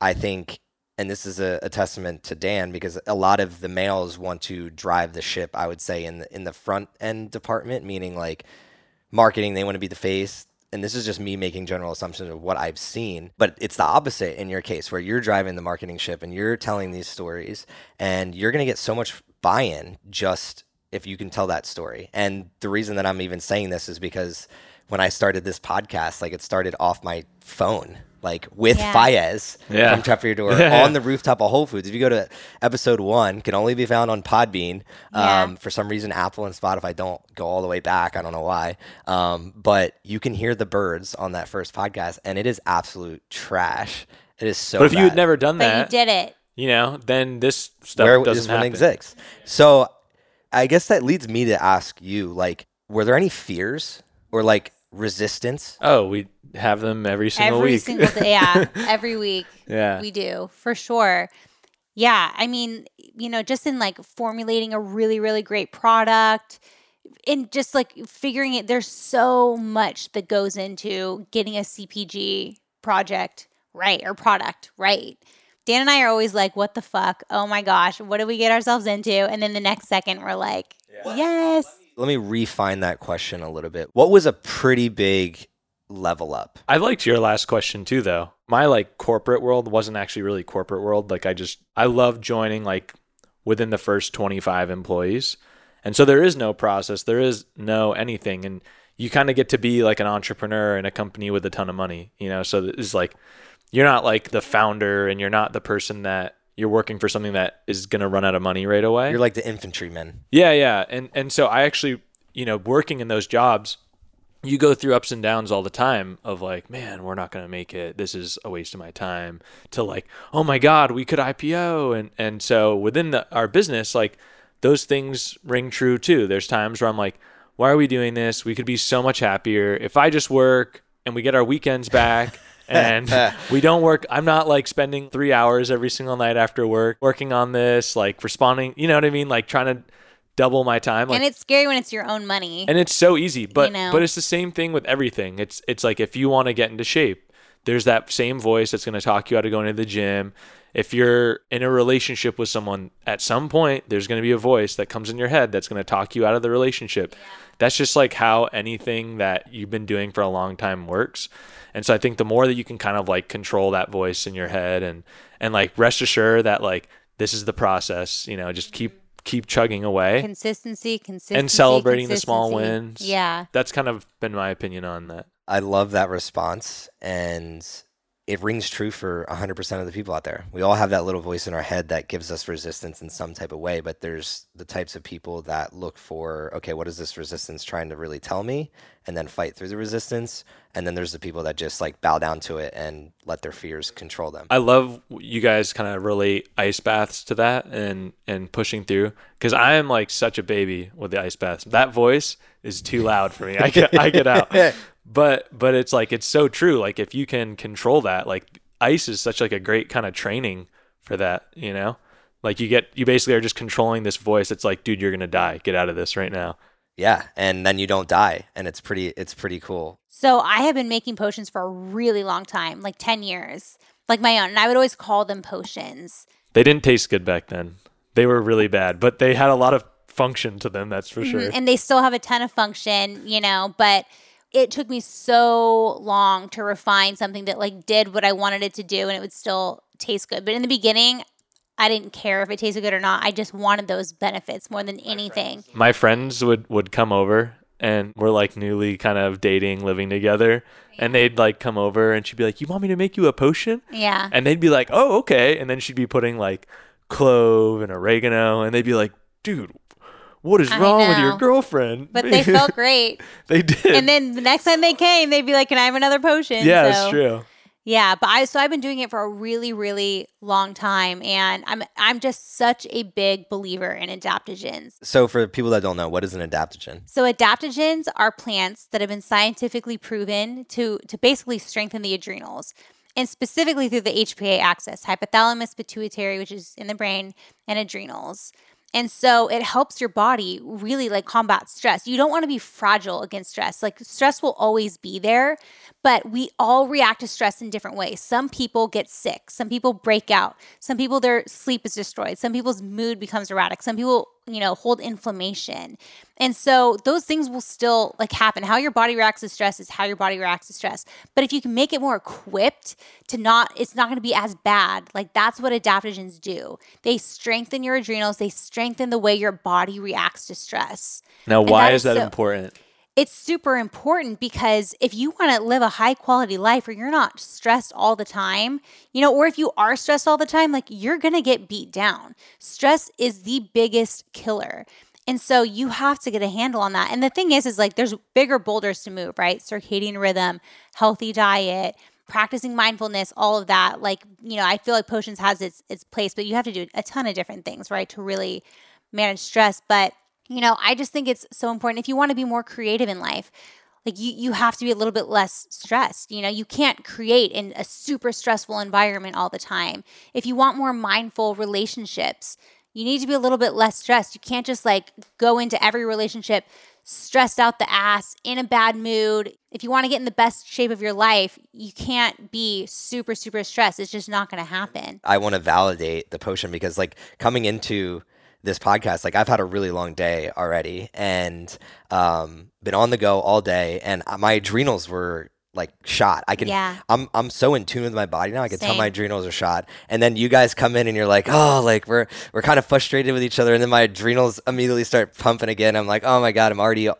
I think, and this is a, a testament to Dan, because a lot of the males want to drive the ship, I would say, in the, in the front end department, meaning like marketing, they want to be the face. And this is just me making general assumptions of what I've seen, but it's the opposite in your case, where you're driving the marketing ship and you're telling these stories, and you're going to get so much buy in just if you can tell that story. And the reason that I'm even saying this is because when I started this podcast, like it started off my phone, like with
Yeah.
Fayez
Yeah.
from Prep To Your Door [laughs] on the rooftop of Whole Foods. If you go to episode one, can only be found on Podbean.
Yeah.
Um, for some reason, Apple and Spotify don't go all the way back. I don't know why. Um, but you can hear the birds on that first podcast, and it is absolute trash. It is so.
but if you had never done
But
that,
you did it.
you know, then this stuff
where
doesn't
this one
happen.
exists. So I guess that leads me to ask you, like, were there any fears or like resistance?
Oh, we have them every single
every
week.
single day. Yeah, [laughs] every week.
Yeah.
we do for sure. Yeah, I mean, you know, just in like formulating a really, really great product, and just like figuring it. There's so much that goes into getting a CPG project right or product right. Dan and I are always like, "What the fuck? Oh my gosh, what did we get ourselves into?" And then the next second, we're like, "Yes."
Let me refine that question a little bit. What was a pretty big level up?
I liked your last question too, though. My like corporate world wasn't actually really corporate world. Like I just I love joining like within the first 25 employees, and so there is no process, there is no anything, and you kind of get to be like an entrepreneur in a company with a ton of money, you know. So it's like you're not like the founder, and you're not the person that you're working for something that is gonna run out of money right away.
You're like the infantryman.
Yeah, yeah. And and so I actually, you know, working in those jobs, you go through ups and downs all the time of like, man, we're not going to make it. This is a waste of my time to like, oh my God, we could IPO. And, and so within the, our business, like those things ring true too. There's times where I'm like, why are we doing this? We could be so much happier if I just work and we get our weekends back [laughs] [laughs] and we don't work. I'm not like spending three hours every single night after work working on this, like responding, you know what I mean? Like trying to double my time. Like,
and it's scary when it's your own money.
And it's so easy, but you know? but it's the same thing with everything. It's it's like if you want to get into shape, there's that same voice that's going to talk you out of going to the gym. If you're in a relationship with someone, at some point there's going to be a voice that comes in your head that's going to talk you out of the relationship. Yeah. That's just like how anything that you've been doing for a long time works. And so I think the more that you can kind of like control that voice in your head and and like rest assured that like this is the process, you know, just keep keep chugging away.
Consistency, consistency,
and celebrating the small wins.
Yeah,
that's kind of been my opinion on that.
I love that response, and it rings true for 100% of the people out there. We all have that little voice in our head that gives us resistance in some type of way, but there's the types of people that look for, okay, what is this resistance trying to really tell me? And then fight through the resistance. And then there's the people that just like bow down to it and let their fears control them.
I love you guys kind of relate ice baths to that and and pushing through cuz I am like such a baby with the ice baths. That voice is too loud for me. I get I get out. [laughs] but but it's like it's so true like if you can control that like ice is such like a great kind of training for that you know like you get you basically are just controlling this voice it's like dude you're gonna die get out of this right now
yeah and then you don't die and it's pretty it's pretty cool
so i have been making potions for a really long time like 10 years like my own and i would always call them potions
they didn't taste good back then they were really bad but they had a lot of function to them that's for mm-hmm. sure
and they still have a ton of function you know but it took me so long to refine something that like did what I wanted it to do and it would still taste good. But in the beginning, I didn't care if it tasted good or not. I just wanted those benefits more than anything.
My friends would would come over and we're like newly kind of dating, living together. And they'd like come over and she'd be like, You want me to make you a potion?
Yeah.
And they'd be like, Oh, okay. And then she'd be putting like clove and oregano and they'd be like, Dude, what is wrong with your girlfriend?
But [laughs] they felt great.
they did.
And then the next time they came, they'd be like, "Can I have another potion?"
Yeah, so, that's true.
Yeah, but I so I've been doing it for a really, really long time, and I'm I'm just such a big believer in adaptogens.
So for people that don't know, what is an adaptogen?
So adaptogens are plants that have been scientifically proven to to basically strengthen the adrenals and specifically through the HPA axis, hypothalamus, pituitary, which is in the brain, and adrenals. And so it helps your body really like combat stress. You don't want to be fragile against stress. Like stress will always be there, but we all react to stress in different ways. Some people get sick, some people break out, some people their sleep is destroyed, some people's mood becomes erratic, some people, you know, hold inflammation. And so those things will still like happen. How your body reacts to stress is how your body reacts to stress. But if you can make it more equipped to not it's not going to be as bad. Like that's what adaptogens do. They strengthen your adrenals, they strengthen the way your body reacts to stress.
Now, why that is that so, important?
It's super important because if you want to live a high quality life or you're not stressed all the time, you know, or if you are stressed all the time, like you're going to get beat down. Stress is the biggest killer. And so you have to get a handle on that. And the thing is, is like there's bigger boulders to move, right? Circadian rhythm, healthy diet, practicing mindfulness, all of that. Like, you know, I feel like potions has its its place, but you have to do a ton of different things, right? To really manage stress. But you know, I just think it's so important if you want to be more creative in life. Like you you have to be a little bit less stressed. You know, you can't create in a super stressful environment all the time. If you want more mindful relationships, you need to be a little bit less stressed. You can't just like go into every relationship stressed out the ass, in a bad mood. If you want to get in the best shape of your life, you can't be super, super stressed. It's just not going to happen.
I want to validate the potion because, like, coming into this podcast, like I've had a really long day already and um, been on the go all day, and my adrenals were like shot. I can.
Yeah.
I'm I'm so in tune with my body now. I can Same. tell my adrenals are shot. And then you guys come in and you're like, oh, like we're we're kind of frustrated with each other. And then my adrenals immediately start pumping again. I'm like, oh my god, I'm already.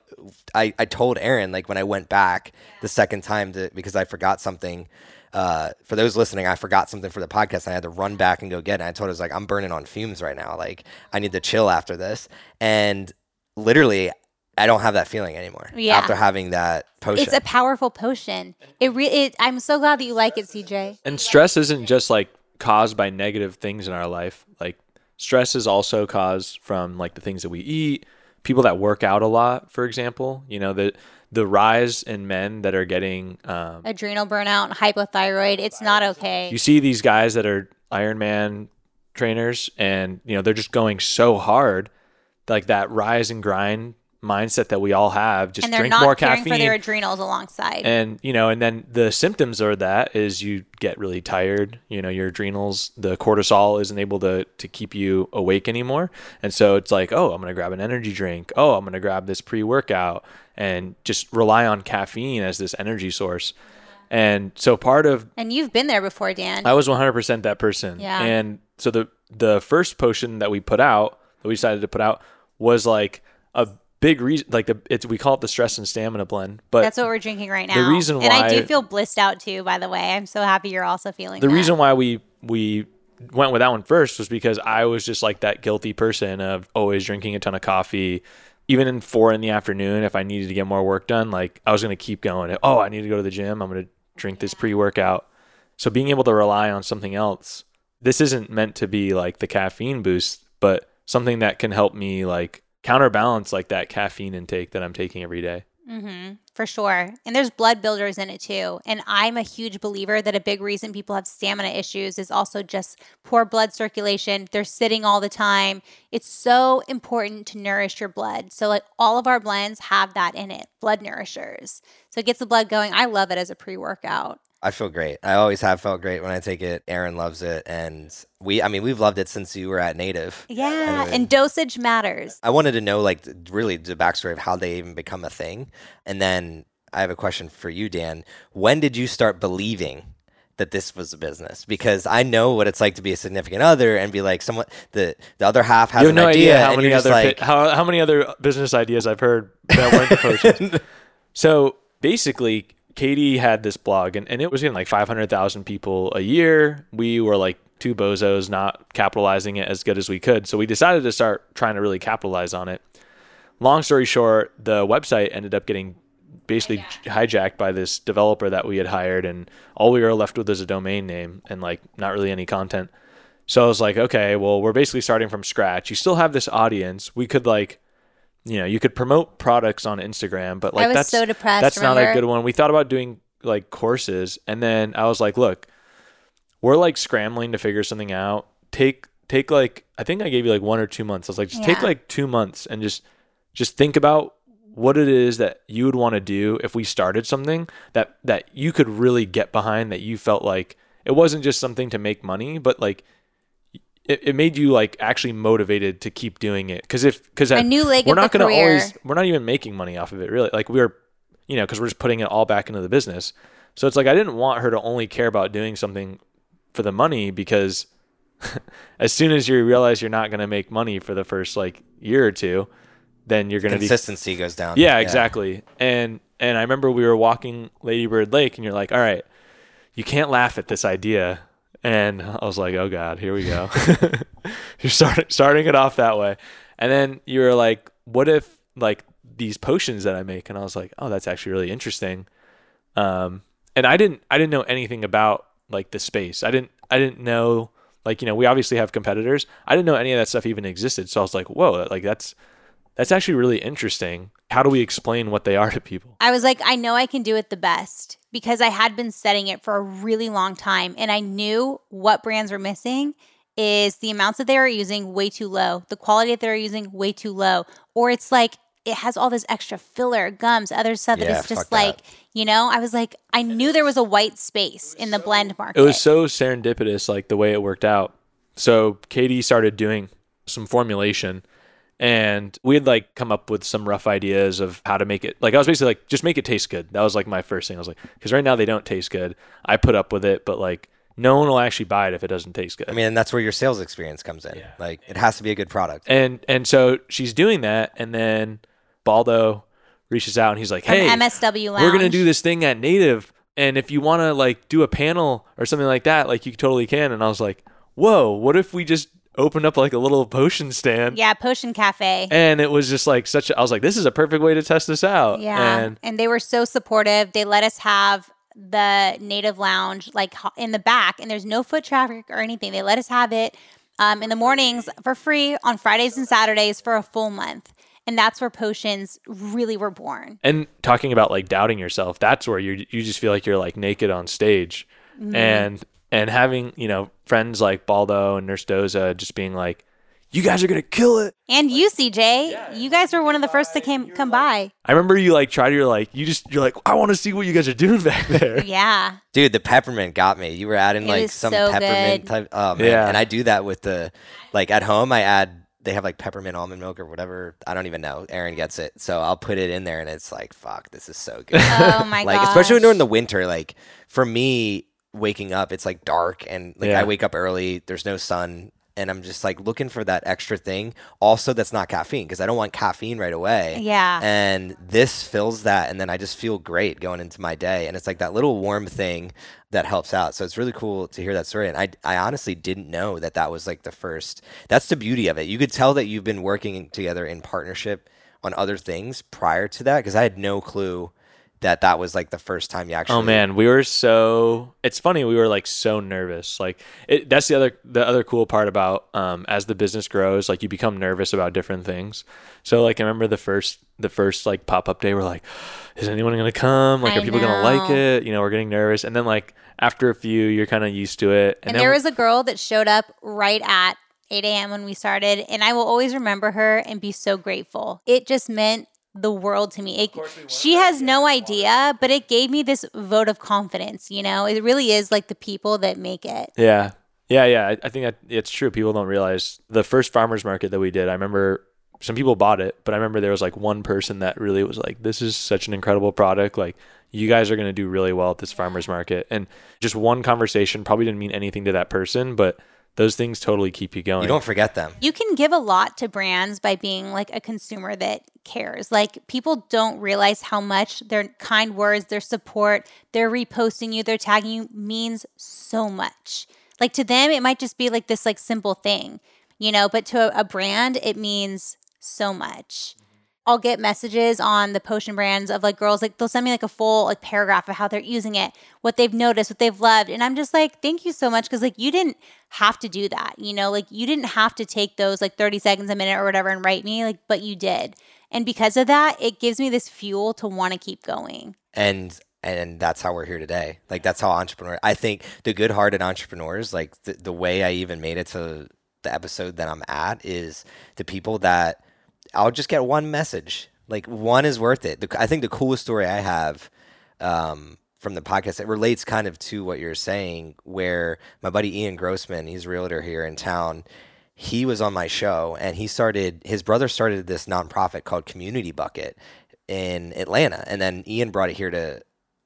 I I told Erin like when I went back the second time to because I forgot something uh, for those listening, I forgot something for the podcast. And I had to run back and go get it. And I told her, I was like, I'm burning on fumes right now. Like, I need to chill after this. And literally, I don't have that feeling anymore.
Yeah.
After having that potion.
It's a powerful potion. It really. I'm so glad that you like it, CJ.
And stress isn't just like caused by negative things in our life. Like stress is also caused from like the things that we eat, people that work out a lot, for example. You know the the rise in men that are getting um,
adrenal burnout, hypothyroid. It's not okay.
You see these guys that are Ironman trainers, and you know they're just going so hard, like that rise and grind mindset that we all have. Just drink
not
more
caring
caffeine
for their adrenals alongside.
and you know, and then the symptoms are that is you get really tired. You know, your adrenals, the cortisol isn't able to to keep you awake anymore, and so it's like, oh, I'm gonna grab an energy drink. Oh, I'm gonna grab this pre workout, and just rely on caffeine as this energy source. And so part of
and you've been there before, Dan.
I was 100% that person.
Yeah.
And so the the first potion that we put out, that we decided to put out, was like a big reason. Like the it's we call it the stress and stamina blend. But
that's what we're drinking right now.
the reason why
and I do feel blissed out too. By the way, I'm so happy you're also feeling.
the
that.
reason why we we went with that one first was because I was just like that guilty person of always drinking a ton of coffee. Even in four in the afternoon, if I needed to get more work done, like I was gonna keep going. Oh, I need to go to the gym. I'm gonna drink this pre workout. So being able to rely on something else, this isn't meant to be like the caffeine boost, but something that can help me like counterbalance like that caffeine intake that I'm taking every day.
Mm-hmm, for sure. And there's blood builders in it too. And I'm a huge believer that a big reason people have stamina issues is also just poor blood circulation. They're sitting all the time. It's so important to nourish your blood. So, like, all of our blends have that in it blood nourishers. So, it gets the blood going. I love it as a pre workout.
I feel great. I always have felt great when I take it. Erin loves it, and we. I mean, we've loved it since you were at Native.
Yeah.
Anyway.
And dosage matters.
I wanted to know, like, really the backstory of how they even become a thing, and then I have a question for you, Dan. When did you start believing that this was a business? Because I know what it's like to be a significant other and be like, someone the the other half has
you have
an
no idea, how
and
many
you're just
other
like,
how, how many other business ideas I've heard that weren't the potions. [laughs] so basically, Katie had this blog, and, and it was getting like 500,000 people a year. We were like two bozos, not capitalizing it as good as we could. So we decided to start trying to really capitalize on it. Long story short, the website ended up getting basically hijacked by this developer that we had hired, and all we were left with is a domain name and like not really any content. So I was like, okay, well, we're basically starting from scratch. You still have this audience. We could like, you know, you could promote products on Instagram, but like
was
that's
so depressed,
That's not a good one. We thought about doing like courses, and then I was like, look, we're like scrambling to figure something out. Take take like I think I gave you like one or two months. I was like, just take like two months and just just think about what it is that you would want to do if we started something that that you could really get behind that you felt like it wasn't just something to make money but like it, it made you like actually motivated to keep doing it because if because
A new leg
we're
of
not gonna always we're not even making money off of it really like we're you know because we're just putting it all back into the business so it's like i didn't want her to only care about doing something for the money because [laughs] as soon as you realize you're not going to make money for the first like year or two then you're going to be
consistency goes down.
yeah, exactly. And and I remember we were walking Lady Bird Lake, and you're like, "All right, you can't laugh at this idea." And I was like, "Oh God, here we go." [laughs] you're starting starting it off that way, and then you were like, "What if like these potions that I make?" And I was like, "Oh, that's actually really interesting." Um, and I didn't I didn't know anything about like the space. I didn't I didn't know like you know we obviously have competitors. I didn't know any of that stuff even existed. So I was like, "Whoa, like that's." That's actually really interesting. How do we explain what they are to people?
I was like, I know I can do it the best because I had been setting it for a really long time and I knew what brands were missing is the amounts that they are using way too low, the quality that they're using way too low, or it's like it has all this extra filler, gums, other stuff that
Yeah,
is just
fuck that.
like, you know, I was like, I knew there was a white space in the blend market.
It was so serendipitous, like the way it worked out. So Katie started doing some formulation and we had like come up with some rough ideas of how to make it like i was basically like just make it taste good that was like my first thing i was like because right now they don't taste good i put up with it but like no one will actually buy it if it doesn't taste good
I mean, and that's where your sales experience comes in. Like, it has to be a good product.
and and so she's doing that and then baldo reaches out and he's like
From
hey
MSW Lounge.
we're gonna do this thing at native and if you want to like do a panel or something like that like you totally can and i was like whoa what if we just opened up like a little potion stand.
Yeah, potion cafe.
And it was just like such a, I was like, this is a perfect way to test this out.
Yeah.
And,
and they were so supportive. They let us have the native lounge like in the back and there's no foot traffic or anything. They let us have it um, in the mornings for free on Fridays and Saturdays for a full month. And that's where potions really were born.
And talking about like doubting yourself, that's where you you just feel like you're like naked on stage. Mm-hmm. And and having, you know, friends like Baldo and Nurse Doza just being like, you guys are gonna kill it.
And you, CJ, yeah, you guys were one of the first to came come by.
I remember you like tried. You're like, you just, you're like, I want to see what you guys are doing back [laughs] there.
yeah,
dude, the peppermint got me. You were adding
it
like some
so
peppermint
good.
type. Oh man,
Yeah.
and I do that with the, like at home. I add. They have like peppermint almond milk or whatever. I don't even know. Erin gets it, so I'll put it in there, and it's like, fuck, this is so good.
Oh my god! [laughs]
like
gosh.
especially during the winter. Like for me, waking up, it's like dark, and like
Yeah.
I wake up early. There's no sun, and I'm just like looking for that extra thing. Also, that's not caffeine because I don't want caffeine right away.
Yeah.
And this fills that, and then I just feel great going into my day, and it's like that little warm thing that helps out. So it's really cool to hear that story. And I, I honestly didn't know that that was like the first. That's the beauty of it. You could tell that you've been working together in partnership on other things prior to that because I had no clue that that was like the first time you actually.
Oh man, we were so. It's funny. We were like so nervous. Like it, that's the other the other cool part about um, as the business grows, like you become nervous about different things. So like I remember the first the first like pop up day, we're like, is anyone gonna come? Like,
I
are people gonna like it? You know, we're getting nervous, and then like after a few, you're kind of used to it.
And
then
there was a girl that showed up right at 8 a.m. when we started, and I will always remember her and be so grateful. It just meant the world to me. It, she has no idea, but it gave me this vote of confidence. You know, it really is like the people that make it.
Yeah. Yeah, yeah. I, I think that it's true. People don't realize the first farmers market that we did. I remember some people bought it, but I remember there was like one person that really was like, "This is such an incredible product. Like, you guys are going to do really well at this farmers market." And just one conversation probably didn't mean anything to that person, but those things totally keep you going.
You don't forget them.
You can give a lot to brands by being like a consumer that cares. Like people don't realize how much their kind words, their support, their reposting you, their tagging you means so much. Like to them, it might just be like this like simple thing, you know, but to a, a brand, it means so much. Mm-hmm. I'll get messages on the potion brands of like girls like they'll send me like a full like paragraph of how they're using it, what they've noticed, what they've loved, and I'm just like, thank you so much because like you didn't have to do that, you know, like you didn't have to take those like 30 seconds a minute or whatever and write me like, but you did, and because of that, it gives me this fuel to want to keep going.
and and that's how we're here today. Like that's how entrepreneur i think the good-hearted entrepreneurs like the, the way i even made it to the episode that i'm at is the people that i'll just get one message. Like one is worth it. The, i think the coolest story i have um, from the podcast it relates kind of to what you're saying where my buddy ian grossman he's a realtor here in town he was on my show and he started his brother started this nonprofit called community bucket in atlanta and then ian brought it here to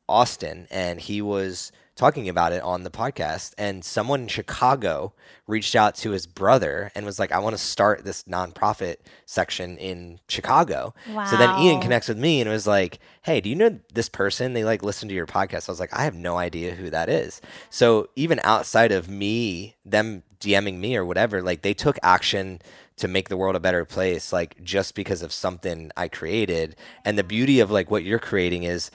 Austin and he was talking about it on the podcast and someone in Chicago reached out to his brother and was like I want to start this nonprofit section in Chicago. Wow. So then Ian connects with me and was like, "Hey, do you know this person? They like listen to your podcast." I was like, "I have no idea who that is." So even outside of me, them DMing me or whatever, like they took action to make the world a better place like just because of something I created. And the beauty of like what you're creating is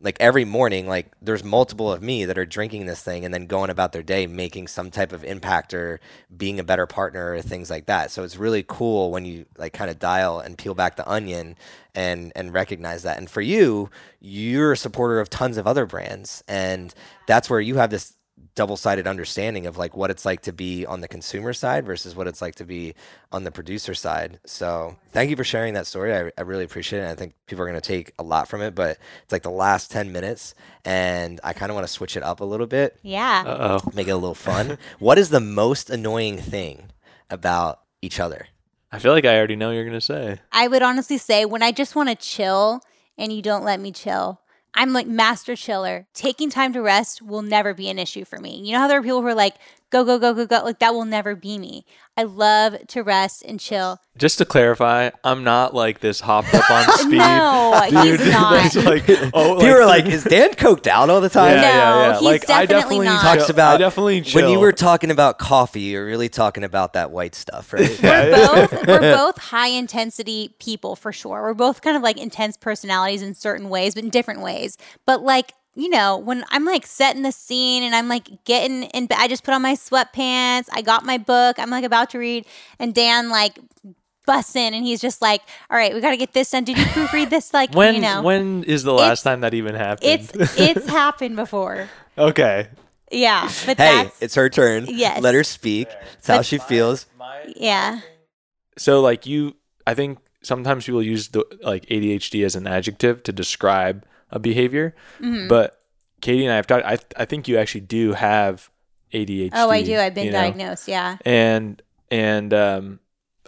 like every morning like there's multiple of me that are drinking this thing and then going about their day making some type of impact or being a better partner or things like that. So it's really cool when you like kind of dial and peel back the onion and and recognize that. And for you you're a supporter of tons of other brands. And that's where you have this double-sided understanding of like what it's like to be on the consumer side versus what it's like to be on the producer side. So thank you for sharing that story. I, I really appreciate it. I think people are going to take a lot from it, but it's like the last 10 minutes and I kind of want to switch it up a little bit,
Yeah.
Uh oh.
make it a little fun. [laughs] what is the most annoying thing about each other?
I feel like I already know what you're gonna say.
I would honestly say when I just want to chill and you don't let me chill, I'm like master chiller. Taking time to rest will never be an issue for me. You know how there are people who are like, go, go, go, go, go. Like that will never be me. I love to rest and chill.
Just to clarify, I'm not like this hopped up on [laughs] speed.
no,
dude. [laughs]
he's not.
Like, oh,
you were like, is Dan coked out all the time?
Yeah,
No,
yeah, yeah.
he's
like I
definitely
definitely
not.
chill-
Talks about
I definitely chill.
When you were talking about coffee, you're really talking about that white stuff, right?
we're both we're [laughs] both high intensity people for sure. We're both kind of like intense personalities in certain ways, but in different ways. But like you know, when I'm like setting the scene and I'm like getting in, I just put on my sweatpants. I got my book. I'm like about to read, and Dan like busts in and he's just like, "All right, we got to get this done. Did you proofread this? Like,
when
you know,
when is the
It's-
last time that even happened?
it's it's [laughs] happened before.
okay.
Yeah, but
hey,
that's
it's her turn.
Yes.
Let her speak. It's how she feels.
yeah,
So like you, I think sometimes people use the like ADHD as an adjective to describe a behavior,
Mm-hmm.
but Katie and I have talked. I I think you actually do have ADHD.
Oh, I do. I've been
you know?
diagnosed. Yeah,
and and um,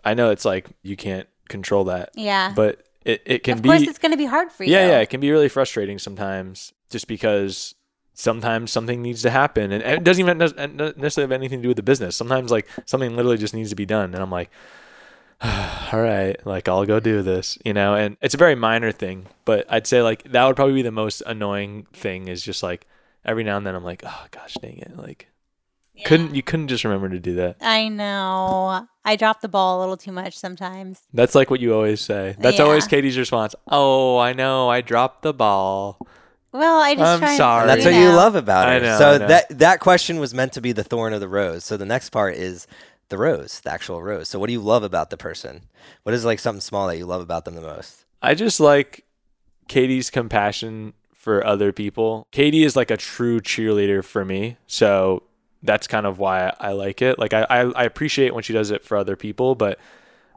I know it's like you can't control that,
yeah.
but it, it can
of
be
course, it's going to be hard for you.
yeah yeah it can be really frustrating sometimes just because sometimes something needs to happen and it doesn't even ne- necessarily have anything to do with the business sometimes like something literally just needs to be done and i'm like [sighs] all right like i'll go do this you know and it's a very minor thing but i'd say like that would probably be the most annoying thing is just like every now and then i'm like oh gosh dang it like couldn't you couldn't just remember to do that
I know. I drop the ball a little too much sometimes.
that's like what you always say that's always katie's response oh i know i dropped the ball
Well, I just
I'm
try.
sorry.
And that's what you love about
it. Know,
so
I know.
that that question was meant to be the thorn of the rose. So the next part is the rose, the actual rose. So what do you love about the person? What is like something small that you love about them the most?
I just like Katie's compassion for other people. Katie is like a true cheerleader for me. So that's kind of why I like it. Like I, I, I appreciate when she does it for other people, but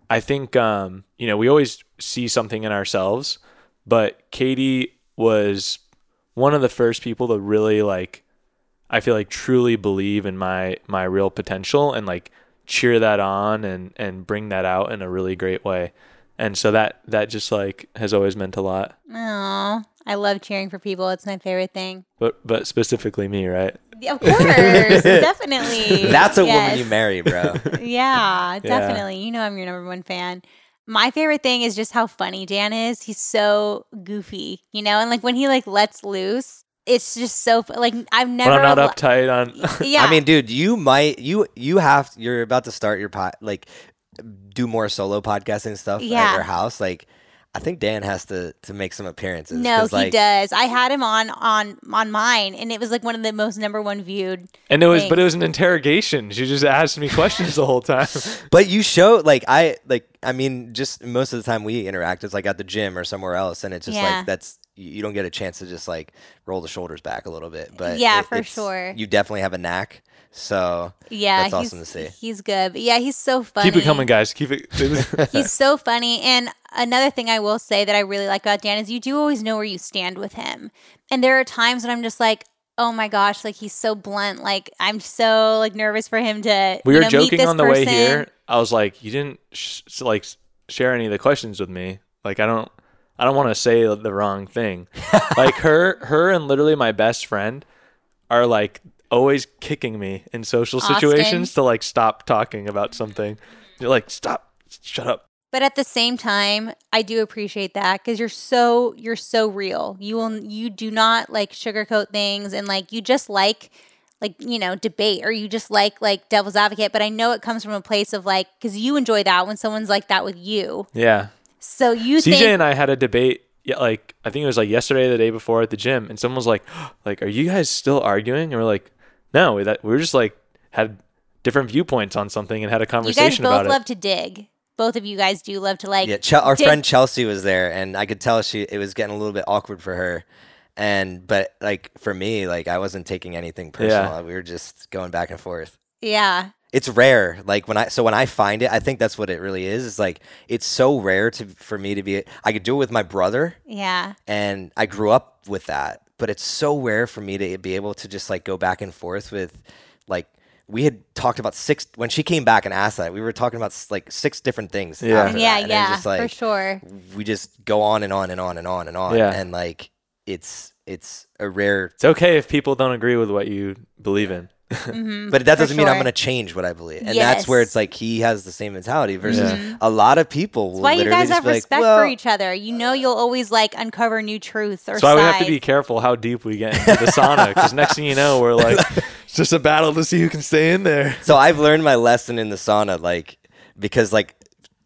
I think um, you know, we always see something in ourselves, but Katie was one of the first people to really like I feel like truly believe in my my real potential and like cheer that on and and bring that out in a really great way. And so that that just like has always meant a lot.
Oh, I love cheering for people. It's my favorite thing.
But but specifically me, right?
Of course, [laughs] definitely.
That's a
Yes.
woman you marry, bro. [laughs]
Yeah, definitely. You know, I'm your number one fan. My favorite thing is just how funny Dan is. He's so goofy, you know, and like when he like lets loose, it's just so like I've never.
When I'm not
li-
uptight on [laughs]
Yeah,
I mean, dude, you might you you have you're about to start your pod like do more solo podcasting stuff
Yeah.
at your house. Like, I think Dan has to to make some appearances.
no,
'cause,
he
like,
does. I had him on on on mine, and it was like one of the most number one viewed.
and it was but it was an interrogation. She just asked me questions the whole time. [laughs]
But you show like I like I mean just most of the time we interact it's like at the gym or somewhere else and it's just
Yeah.
like that's you you don't get a chance to just like roll the shoulders back a little bit. But
Yeah,
it-
for sure.
You definitely have a knack. So
Yeah,
That's awesome to see.
He's good, but yeah, he's so funny.
Keep it coming, guys. Keep it. [laughs]
He's so funny. And another thing I will say that I really like about Dan is you do always know where you stand with him. And there are times when I'm just like, oh my gosh, like he's so blunt. Like I'm so like nervous for him to.
we
you
were
know, meet
joking
this
on the way here. I was like, you didn't sh- like share any of the questions with me. Like I don't, I don't want to say the wrong thing. [laughs] like her, her, and literally my best friend are like always kicking me in social
Austin.
situations to like stop talking about something. They're like, stop, shut up.
But at the same time, I do appreciate that because you're so you're so real. You will you do not like sugarcoat things and like you just like like you know debate or you just like like devil's advocate. But I know it comes from a place of like because you enjoy that when someone's like that with you.
Yeah.
So you
CJ
think
and I had a debate. Yeah, like I think it was like yesterday, or the day before at the gym, and someone was like, [gasps] "Like, are you guys still arguing?" And we're like, "No, we, that we were just like had different viewpoints on something and had a conversation."
you guys
conversation
both
about
love
it."
to dig. Both of you guys do love to like
yeah, Ch- our
dig-
friend Chelsea was there and I could tell she it was getting a little bit awkward for her. And but like for me, like I wasn't taking anything personal. We were just going back and forth.
Yeah.
It's rare like when i so when i find it i think that's what it really is it's like it's so rare to for me to be i could do it with my brother
Yeah.
and i grew up with that but it's so rare for me to be able to just like go back and forth with like we had talked about six when she came back and asked that we were talking about like six different things
Yeah.
after
Yeah,
that, and
yeah,
just, like,
for sure.
we just go on and on and on and on and on
Yeah.
and like it's it's a rare
It's okay if people don't agree with what you believe in.
Mhm,
But that doesn't mean I'm going to change what I believe. And that's where it's like he has the same mentality versus
Mhm.
a lot of people will
That's why you guys
just
have
be like,
respect
well,
for each other. You know, you'll always like uncover new truths or
That's why we have to be careful how deep we get into the sauna because next thing you know, we're like, [laughs] it's just a battle to see who can stay in there.
So I've learned my lesson in the sauna, like because like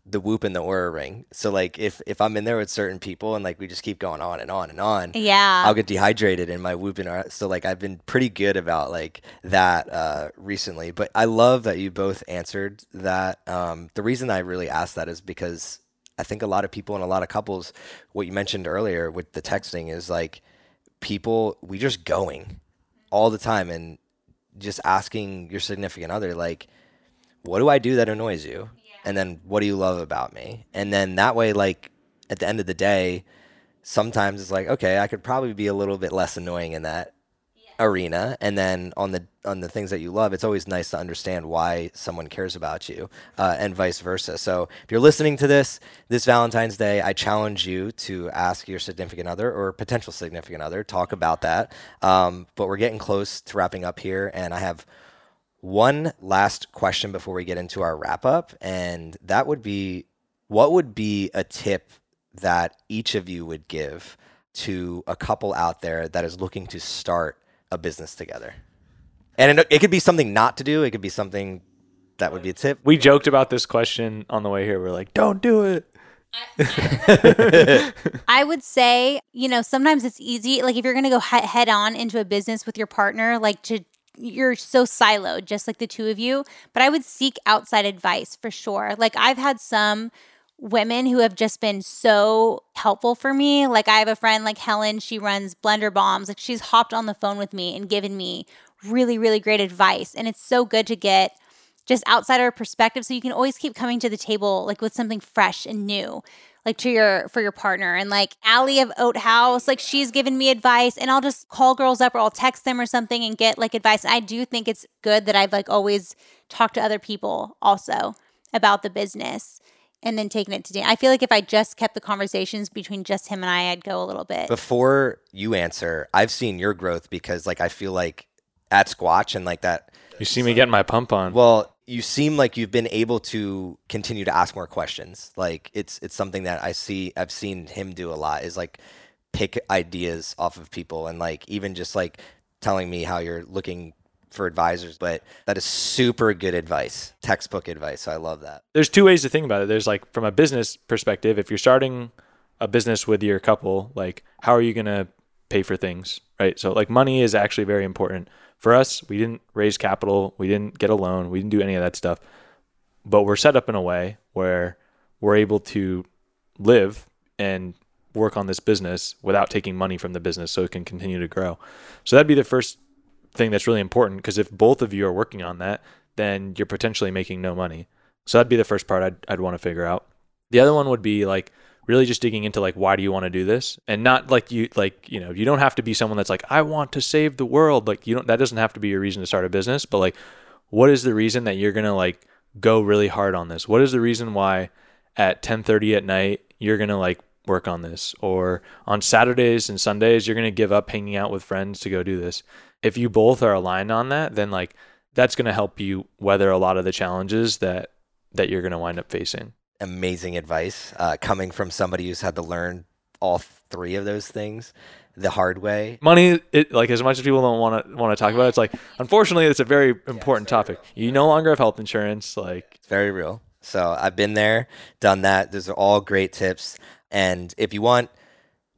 the whoop and the Oura ring. So like if if I'm in there with certain people and like we just keep going on and on and on,
Yeah.
I'll get dehydrated in my whoop and Oura. So like I've been pretty good about like that uh, recently. But I love that you both answered that. Um, the reason I really asked that is because I think a lot of people and a lot of couples, what you mentioned earlier with the texting is like people we just going all the time and just asking your significant other like what do i do that annoys you and then what do you love about me? And then that way like at the end of the day sometimes it's like okay i could probably be a little bit less annoying in that arena. And then on the on the things that you love it's always nice to understand why someone cares about you uh, and vice versa. So if you're listening to this this valentine's day i challenge you to ask your significant other or potential significant other talk about that. Um, but we're getting close to wrapping up here and i have one last question before we get into our wrap up and that would be what would be a tip that each of you would give to a couple out there that is looking to start a business together and it, it could be something not to do it could be something that would be a tip
We joked about this question on the way here. We're like, don't do it. [laughs]
I would say, you know, sometimes it's easy. Like if you're going to go head on into a business with your partner, like to you're so siloed, just like the two of you. But I would seek outside advice for sure. Like I've had some women who have just been so helpful for me. Like I have a friend like Helen, she runs Blender Bombs. Like she's hopped on the phone with me and given me really, really great advice. And it's so good to get just outsider perspective so you can always keep coming to the table like with something fresh and new like to your for your partner and like Allie of Oat Haus like she's given me advice and I'll just call girls up or I'll text them or something and get like advice and I do think it's good that I've like always talked to other people also about the business and then taken it to Dan. I feel like if I just kept the conversations between just him and I I'd go a little bit
before you answer i've seen your growth because like i feel like at squatch and like that
You see me getting my pump on.
Well, you seem like you've been able to continue to ask more questions. Like it's it's something that I see I've seen him do a lot is like pick ideas off of people and like even just like telling me how you're looking for advisors, but that is super good advice, textbook advice. So I love that.
there's two ways to think about it. There's like from a business perspective, if you're starting a business with your couple, like how are you going to pay for things, right? So like money is actually very important. For us, we didn't raise capital, we didn't get a loan, we didn't do any of that stuff. But we're set up in a way where we're able to live and work on this business without taking money from the business so it can continue to grow. So that'd be the first thing that's really important because if both of you are working on that, then you're potentially making no money. So that'd be the first part I'd, I'd want to figure out. The other one would be like really just digging into like why do you want to do this? And not like you like you know you don't have to be someone that's like I want to save the world. Like you don't that doesn't have to be your reason to start a business but like what is the reason that you're gonna like go really hard on this? What is the reason why at 10:30 at night you're gonna like work on this? Or on Saturdays and Sundays you're gonna give up hanging out with friends to go do this? If you both are aligned on that then like that's gonna help you weather a lot of the challenges that that you're gonna wind up facing
Amazing advice uh, coming from somebody who's had to learn all three of those things the hard way.
money it like as much as people don't want to want to talk about it, it's like unfortunately it's a very important topic you no longer have health insurance like
It's very real. So I've been there, done that. Those are all great tips. And if you want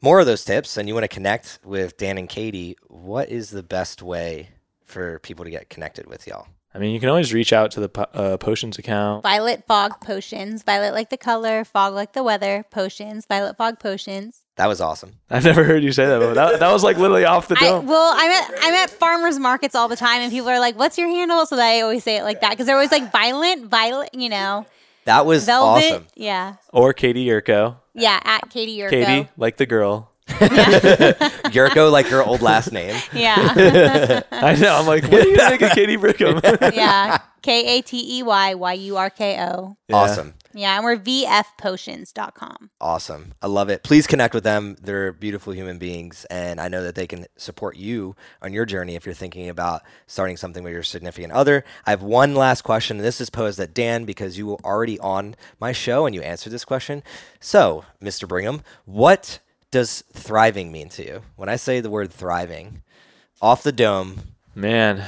more of those tips and you want to connect with Dan and Katie, what is the best way for people to get connected with y'all?
I mean you can always reach out to the po- uh, potions account
Violet Fog Potions Violet like the color fog like the weather potions Violet Fog Potions
That was awesome.
i've never heard you say that but that, that was like literally off the
I, well, I'm at I'm at farmers markets all the time, and people are like, "What's your handle?" So I always say it like that because they're always like violent, violet, you know,
That was
velvet.
awesome.
Yeah,
or katie Yurko.
yeah. At Katie Yurko.
katie like the girl [laughs]
Yurko, like her old last name.
Yeah. [laughs]
I know. I'm like, what do you gonna of Katie Brickham? [laughs]
yeah. K A T E Y Y U R K O.
Awesome.
Yeah, and we're vfpotions.com.
Awesome. I love it. Please connect with them. They're beautiful human beings. And I know that they can support you on your journey if you're thinking about starting something with your significant other. I have one last question. And this is posed at Dan because you were already on my show and you answered this question. So, Mr. Brigham, what does thriving mean to you? When I say the word thriving, off the dome,
Man,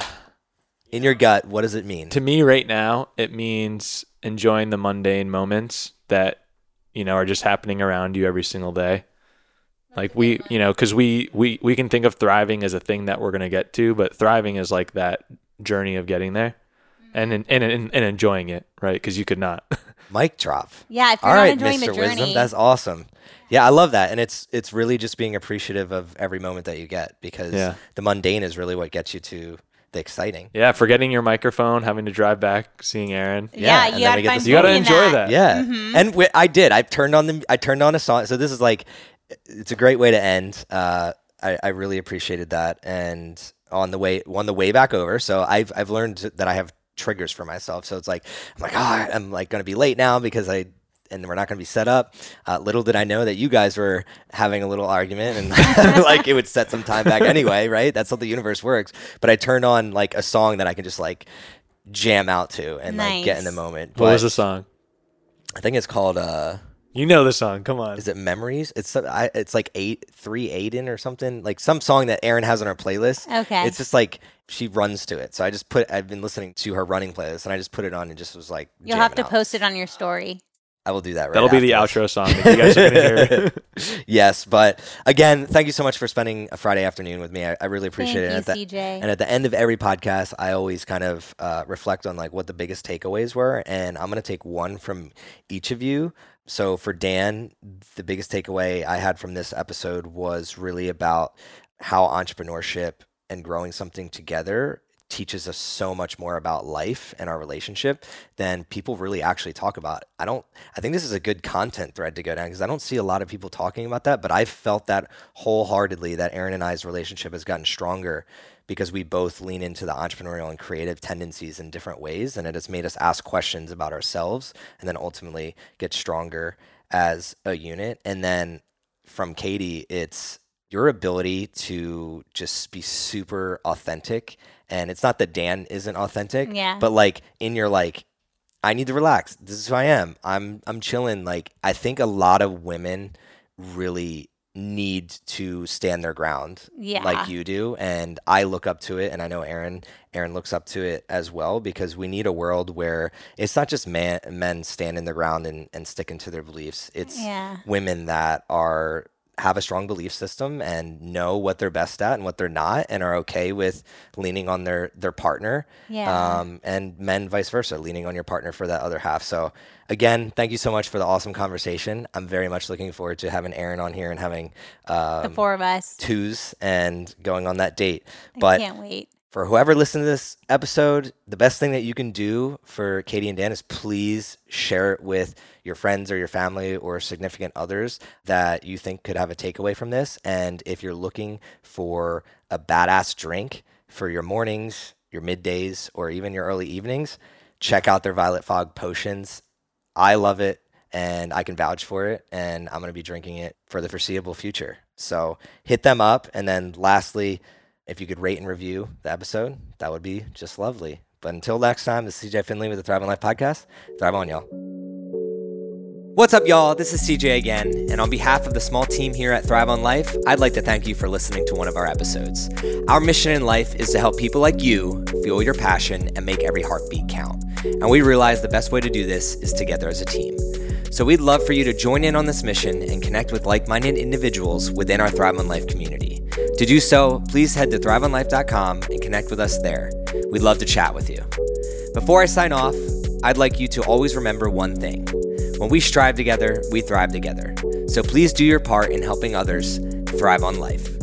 in your gut, what does it mean?
to me right now, it means enjoying the mundane moments that you know are just happening around you every single day. Like we, you know, because we we we can think of thriving as a thing that we're gonna get to, but thriving is like that journey of getting there, and and and, and enjoying it, right? Because you could not. [laughs]
Mic drop.
Yeah, if you're
All
not
right,
enjoying
Mr.
the journey.
Wisdom, that's awesome. Yeah, I love that, and it's it's really just being appreciative of every moment that you get because
Yeah.
the mundane is really what gets you to the exciting.
yeah, forgetting your microphone, having to drive back, seeing Erin.
yeah,
and
you
then we
gotta
get
find
this-
You gotta
beauty in
enjoy
that.
that.
Yeah,
Mhm.
and we, I did. I turned on the I turned on a song. So this is like, it's a great way to end. Uh, I, I really appreciated that, and on the way on the way back over. So I've I've learned that I have triggers for myself. So it's like I'm like oh I'm like gonna be late now because I. And we're not going to be set up. Uh, little did I know that you guys were having a little argument, and [laughs] like it would set some time back anyway, right? That's how the universe works. But I turned on like a song that I can just like jam out to and like get in the moment.
What was the song?
I think it's called uh
You know the song. Come on.
is it memories? It's some- I, it's like eight three Aiden or something like some song that Erin has on her playlist.
Okay.
It's just like she runs to it. So I just put I've been listening to her running playlist and I just put it on and just was like
You'll have to
out.
post it on your story.
I will do that right.
That'll be the outro song that you guys are gonna hear. [laughs]
yes, but again, thank you so much for spending a Friday afternoon with me. I, I really appreciate
Thank
it.
you,
And at the-
CJ.
And at the end of every podcast, I always kind of uh, reflect on like what the biggest takeaways were, and I'm gonna take one from each of you. So for Dan, the biggest takeaway I had from this episode was really about how entrepreneurship and growing something together teaches us so much more about life and our relationship than people really actually talk about. I don't I think this is a good content thread to go down because I don't see a lot of people talking about that, but I felt that wholeheartedly that Erin and I's relationship has gotten stronger because we both lean into the entrepreneurial and creative tendencies in different ways and it has made us ask questions about ourselves and then ultimately get stronger as a unit. And then from Katie, it's your ability to just be super authentic. And it's not that Dan isn't authentic,
Yeah.
but like in your like, I need to relax. This is who I am. I'm I'm chilling. Like I think a lot of women really need to stand their ground
Yeah.
like you do and I look up to it and I know Erin Erin looks up to it as well because we need a world where it's not just man, men standing their ground and, and sticking to their beliefs it's
Yeah.
women that are have a strong belief system and know what they're best at and what they're not and are okay with leaning on their their partner
Yeah.
um, and men vice versa leaning on your partner for that other half so again thank you so much for the awesome conversation i'm very much looking forward to having erin on here and having
the
um,
four of us.
twos and going on that date
I
but
can't wait.
For whoever listened to this episode, the best thing that you can do for Katie and Dan is please share it with your friends or your family or significant others that you think could have a takeaway from this. And if you're looking for a badass drink for your mornings, your middays, or even your early evenings, check out their Violet Fog potions. I love it and I can vouch for it. And I'm going to be drinking it for the foreseeable future. So hit them up. And then lastly, if you could rate and review the episode, that would be just lovely. But until next time, this is CJ Finley with the Thrive on Life podcast. Thrive on, y'all. What's up, y'all? This is CJ again, and on behalf of the small team here at Thrive on Life, I'd like to thank you for listening to one of our episodes. Our mission in life is to help people like you fuel your passion and make every heartbeat count. And we realize the best way to do this is together as a team. So we'd love for you to join in on this mission and connect with like minded individuals within our Thrive on Life community. To do so, please head to thriveonlife.com and connect with us there. We'd love to chat with you. Before I sign off, I'd like you to always remember one thing. When we strive together, we thrive together. So please do your part in helping others thrive on life.